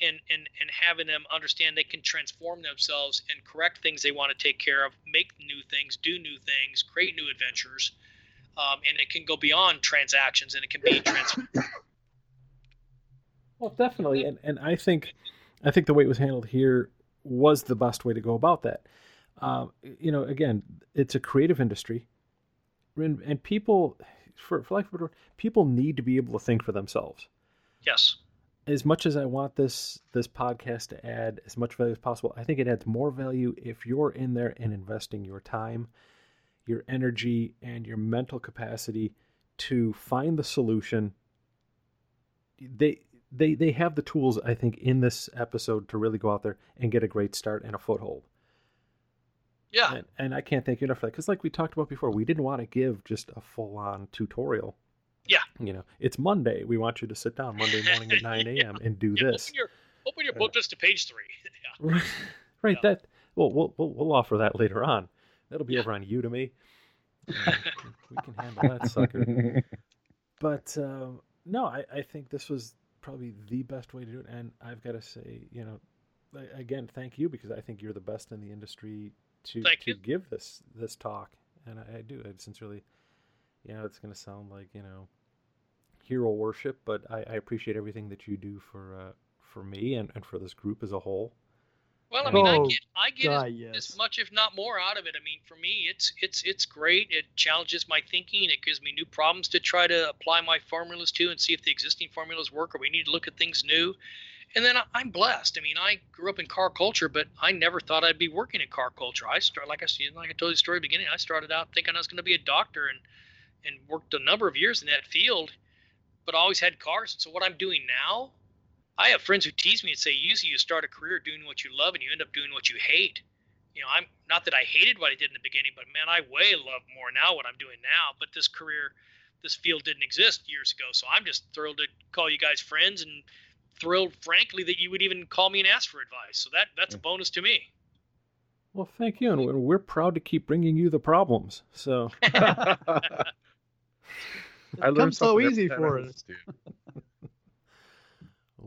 and and and having them understand they can transform themselves and correct things they want to take care of, make new things, do new things, create new adventures, um, and it can go beyond transactions and it can be trans- well, definitely, and and I think, I think the way it was handled here was the best way to go about that. Um, you know, again, it's a creative industry, and, and people, for for lack of a better people need to be able to think for themselves. Yes. As much as I want this this podcast to add as much value as possible, I think it adds more value if you're in there and investing your time, your energy, and your mental capacity to find the solution. They they they have the tools I think in this episode to really go out there and get a great start and a foothold. Yeah, and, and I can't thank you enough for that because, like we talked about before, we didn't want to give just a full on tutorial. Yeah, you know, it's Monday. We want you to sit down Monday morning at (laughs) nine a.m. yeah. and do yeah, this. Open your, open your book uh, list to page three. (laughs) yeah. (laughs) Right, right. That well, we'll we'll offer that later on. That'll be over on Udemy. we can handle that sucker. But uh, no, I, I think this was probably the best way to do it. And I've got to say, you know, again, thank you because I think you're the best in the industry to thank to you. give this this talk, and I, I do. I sincerely, you know, it's going to sound like you know, hero worship, but I, I appreciate everything that you do for uh, for me and, and for this group as a whole. Well, I mean, oh, I get I get God, as, yes. as, much, if not more, out of it. I mean, for me, it's it's it's great. It challenges my thinking. It gives me new problems to try to apply my formulas to and see if the existing formulas work or we need to look at things new. And then I'm blessed. I mean, I grew up in car culture, but I never thought I'd be working in car culture. I start like I said, like I told you the story at the beginning. I started out thinking I was going to be a doctor and and worked a number of years in that field, but always had cars. So what I'm doing now I have friends who tease me and say, usually you start a career doing what you love and you end up doing what you hate. You know, I'm not that I hated what I did in the beginning, but man, I way love more now what I'm doing now. But this career, this field didn't exist years ago. So I'm just thrilled to call you guys friends and thrilled, frankly, that you would even call me and ask for advice. So that that's a bonus to me. Well, thank you, and we're proud to keep bringing you the problems. So (laughs) (laughs) I learned so easy for us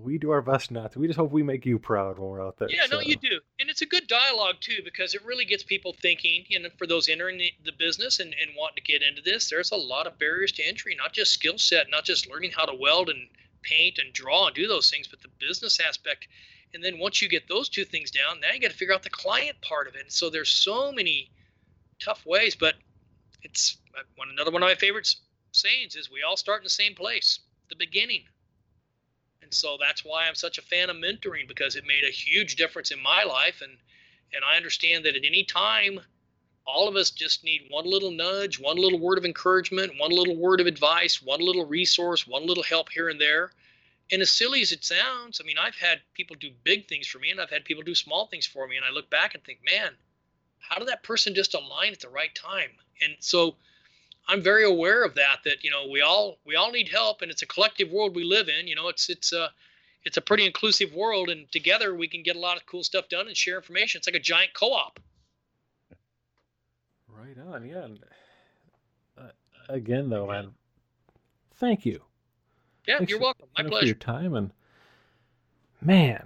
we do our best not to. We just hope we make you proud when we're out there. Yeah, so. no, you do, and it's a good dialogue too because it really gets people thinking. You know, for those entering the, the business and, and wanting to get into this, there's a lot of barriers to entry. Not just skill set, not just learning how to weld and paint and draw and do those things, but the business aspect. And then once you get those two things down, now you got to figure out the client part of it. And so there's so many tough ways, but it's uh, one another one of my favorite sayings is we all start in the same place, the beginning. And so that's why I'm such a fan of mentoring because it made a huge difference in my life. And and I understand that at any time, all of us just need one little nudge, one little word of encouragement, one little word of advice, one little resource, one little help here and there. And as silly as it sounds, I mean, I've had people do big things for me and I've had people do small things for me. And I look back and think, man, how did that person just align at the right time? And so I'm very aware of that. That you know we all we all need help, and it's a collective world we live in. You know, it's it's a it's a pretty inclusive world, and together we can get a lot of cool stuff done and share information. It's like a giant co-op. Right on, yeah. Uh, again, though, man, thank you. Yeah, Thanks you're welcome. My pleasure. For your time and man,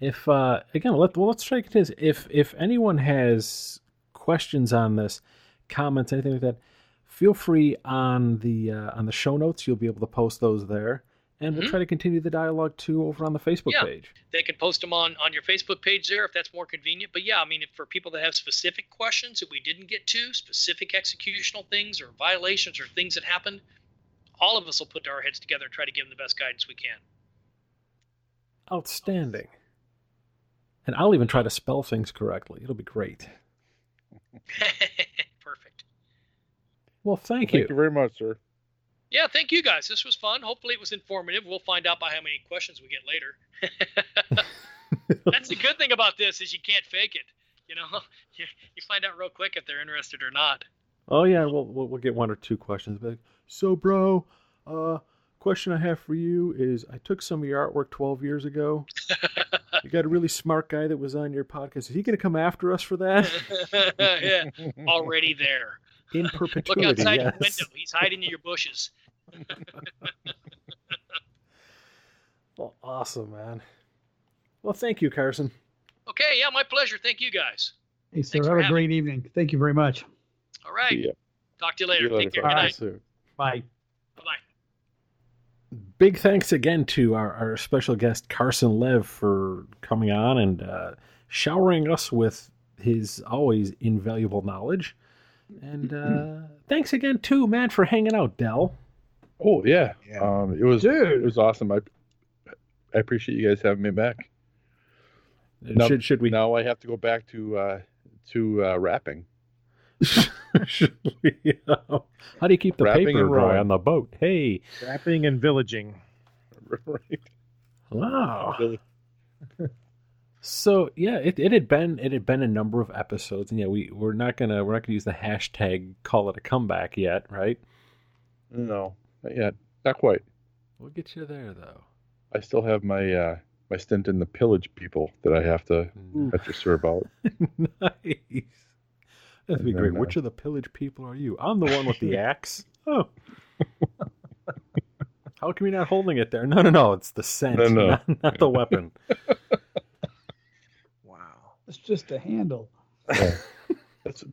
if uh, again, let well, let's try to continue. If if anyone has questions on this, comments, anything like that, feel free on the uh, on the show notes. You'll be able to post those there, and we'll mm-hmm. try to continue the dialogue too over on the Facebook yeah, page. They can post them on on your Facebook page there if that's more convenient. But yeah, I mean, for people that have specific questions that we didn't get to, specific executional things or violations or things that happened, all of us will put our heads together and try to give them the best guidance we can. Outstanding. And I'll even try to spell things correctly. It'll be great. (laughs) Well, thank you. Thank you very much, sir. Yeah, thank you guys. This was fun. Hopefully, it was informative. We'll find out by how many questions we get later. (laughs) That's the good thing about this is you can't fake it. You know, (laughs) you, you find out real quick if they're interested or not. Oh yeah, we'll we'll, we'll get one or two questions. But so, bro, Uh, question I have for you is: I took some of your artwork 12 years ago. (laughs) you got a really smart guy that was on your podcast. Is he going to come after us for that? yeah, already there. In (laughs) perpetuity. Look outside yes. the window. He's hiding in your bushes. (laughs) Well, awesome, man. Well, thank you, Carson. Okay, yeah, my pleasure. Thank you guys. Hey, sir, Thanks have a having great evening. Thank you very much. All right. See. Talk to you See later. you later, Take care. fellas. Good night. Bye. Bye bye. Big thanks again to our, our special guest, Carson Lev, for coming on and uh, showering us with his always invaluable knowledge. And (clears throat) uh, thanks again, too, man, for hanging out, Del. Oh yeah, Yeah. um, it was Dude. it was awesome. I I appreciate you guys having me back. Now- should should we Now I have to go back to uh, to uh, rapping. (laughs) should we, uh, how do you keep the Wrapping paper dry on the boat? Hey, Rapping and villaging. (laughs) right. wow. (laughs) Really- So yeah, it, it had been it had been a number of episodes, and yeah, we we're not gonna we're not gonna use the hashtag call it a comeback yet, right? No, not yet. Not quite. We'll get you there though. I still have my uh, my stint in the pillage people that I have to have to serve out. (laughs) nice. That'd be And great. then, uh, Which of the pillage people are you? I'm the one with the (laughs) axe. Oh. How come you're not holding it there? No, no, no. It's the scent, No, no. Not, not the weapon. (laughs) Wow. It's just a handle. Yeah. that's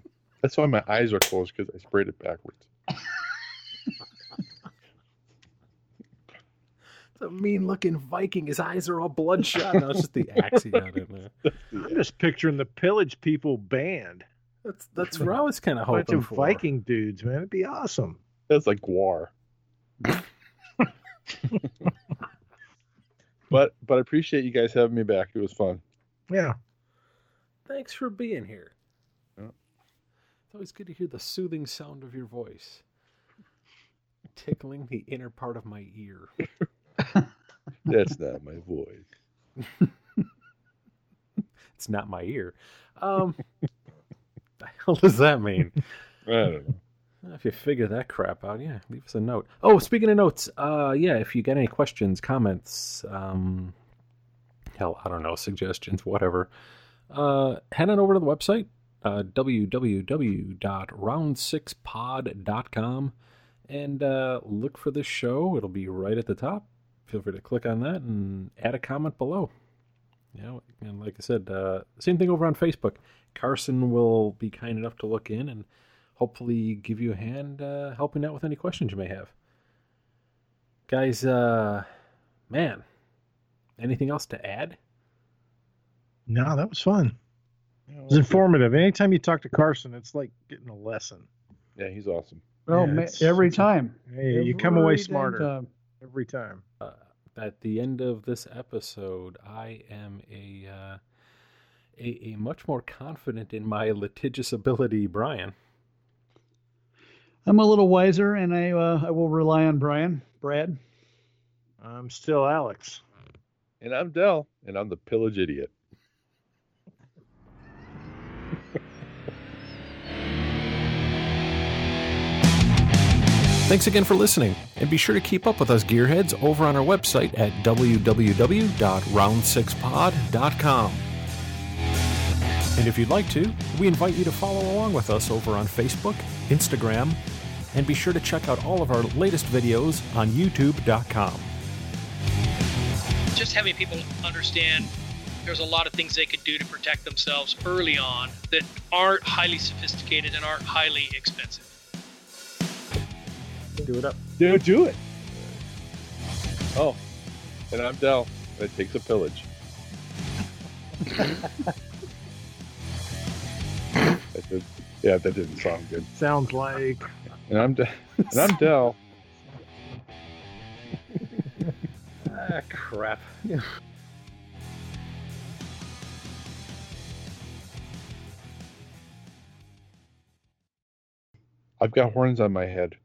that's why my eyes are closed because I sprayed it backwards. It's a mean-looking Viking. His eyes are all bloodshot. No, it's just the axe he had in there. I'm just picturing the pillage people band. That's that's what I was kind of A bunch of for. Viking dudes, man. It'd be awesome. That's like Gwar. (laughs) but but I appreciate you guys having me back. It was fun. Yeah. Thanks for being here. Yeah. It's always good to hear the soothing sound of your voice, tickling the inner part of my ear. (laughs) That's not my voice. (laughs) It's not my ear. Um, (laughs) the hell does that mean? I don't know. If you figure that crap out, yeah, leave us a note. Oh, speaking of notes, uh, yeah, if you got any questions, comments, um, hell, I don't know, suggestions, whatever, uh, head on over to the website, uh, www.round6pod.com, and uh, look for this show. It'll be right at the top. Feel free to click on that and add a comment below. You know, and like I said, uh, same thing over on Facebook. Carson will be kind enough to look in and hopefully give you a hand uh, helping out with any questions you may have. Guys, uh, man, anything else to add? No, that was fun. Yeah, It was informative. Anytime you talk to Carson, it's like getting a lesson. yeah, he's awesome. Well, Yeah, ma- it's- every it's- time. Hey, you come away smarter time. every time. Uh, at the end of this episode, I am a, uh, a a much more confident in my litigious ability, Brian. I'm a little wiser, and I uh, I will rely on Brian, Brad. I'm still Alex. And I'm Del, and I'm the pillage idiot. Thanks again for listening, and be sure to keep up with us gearheads over on our website at www.round6pod.com. And if you'd like to, we invite you to follow along with us over on Facebook, Instagram, and be sure to check out all of our latest videos on youtube.com. Just having people understand there's a lot of things they could do to protect themselves early on that aren't highly sophisticated and aren't highly expensive. Do it up. Do do it. Oh, and I'm Del, and it takes a pillage. that did, yeah, that didn't sound good. Sounds like And I'm De- and I'm Del. Ah, crap. I've got horns on my head.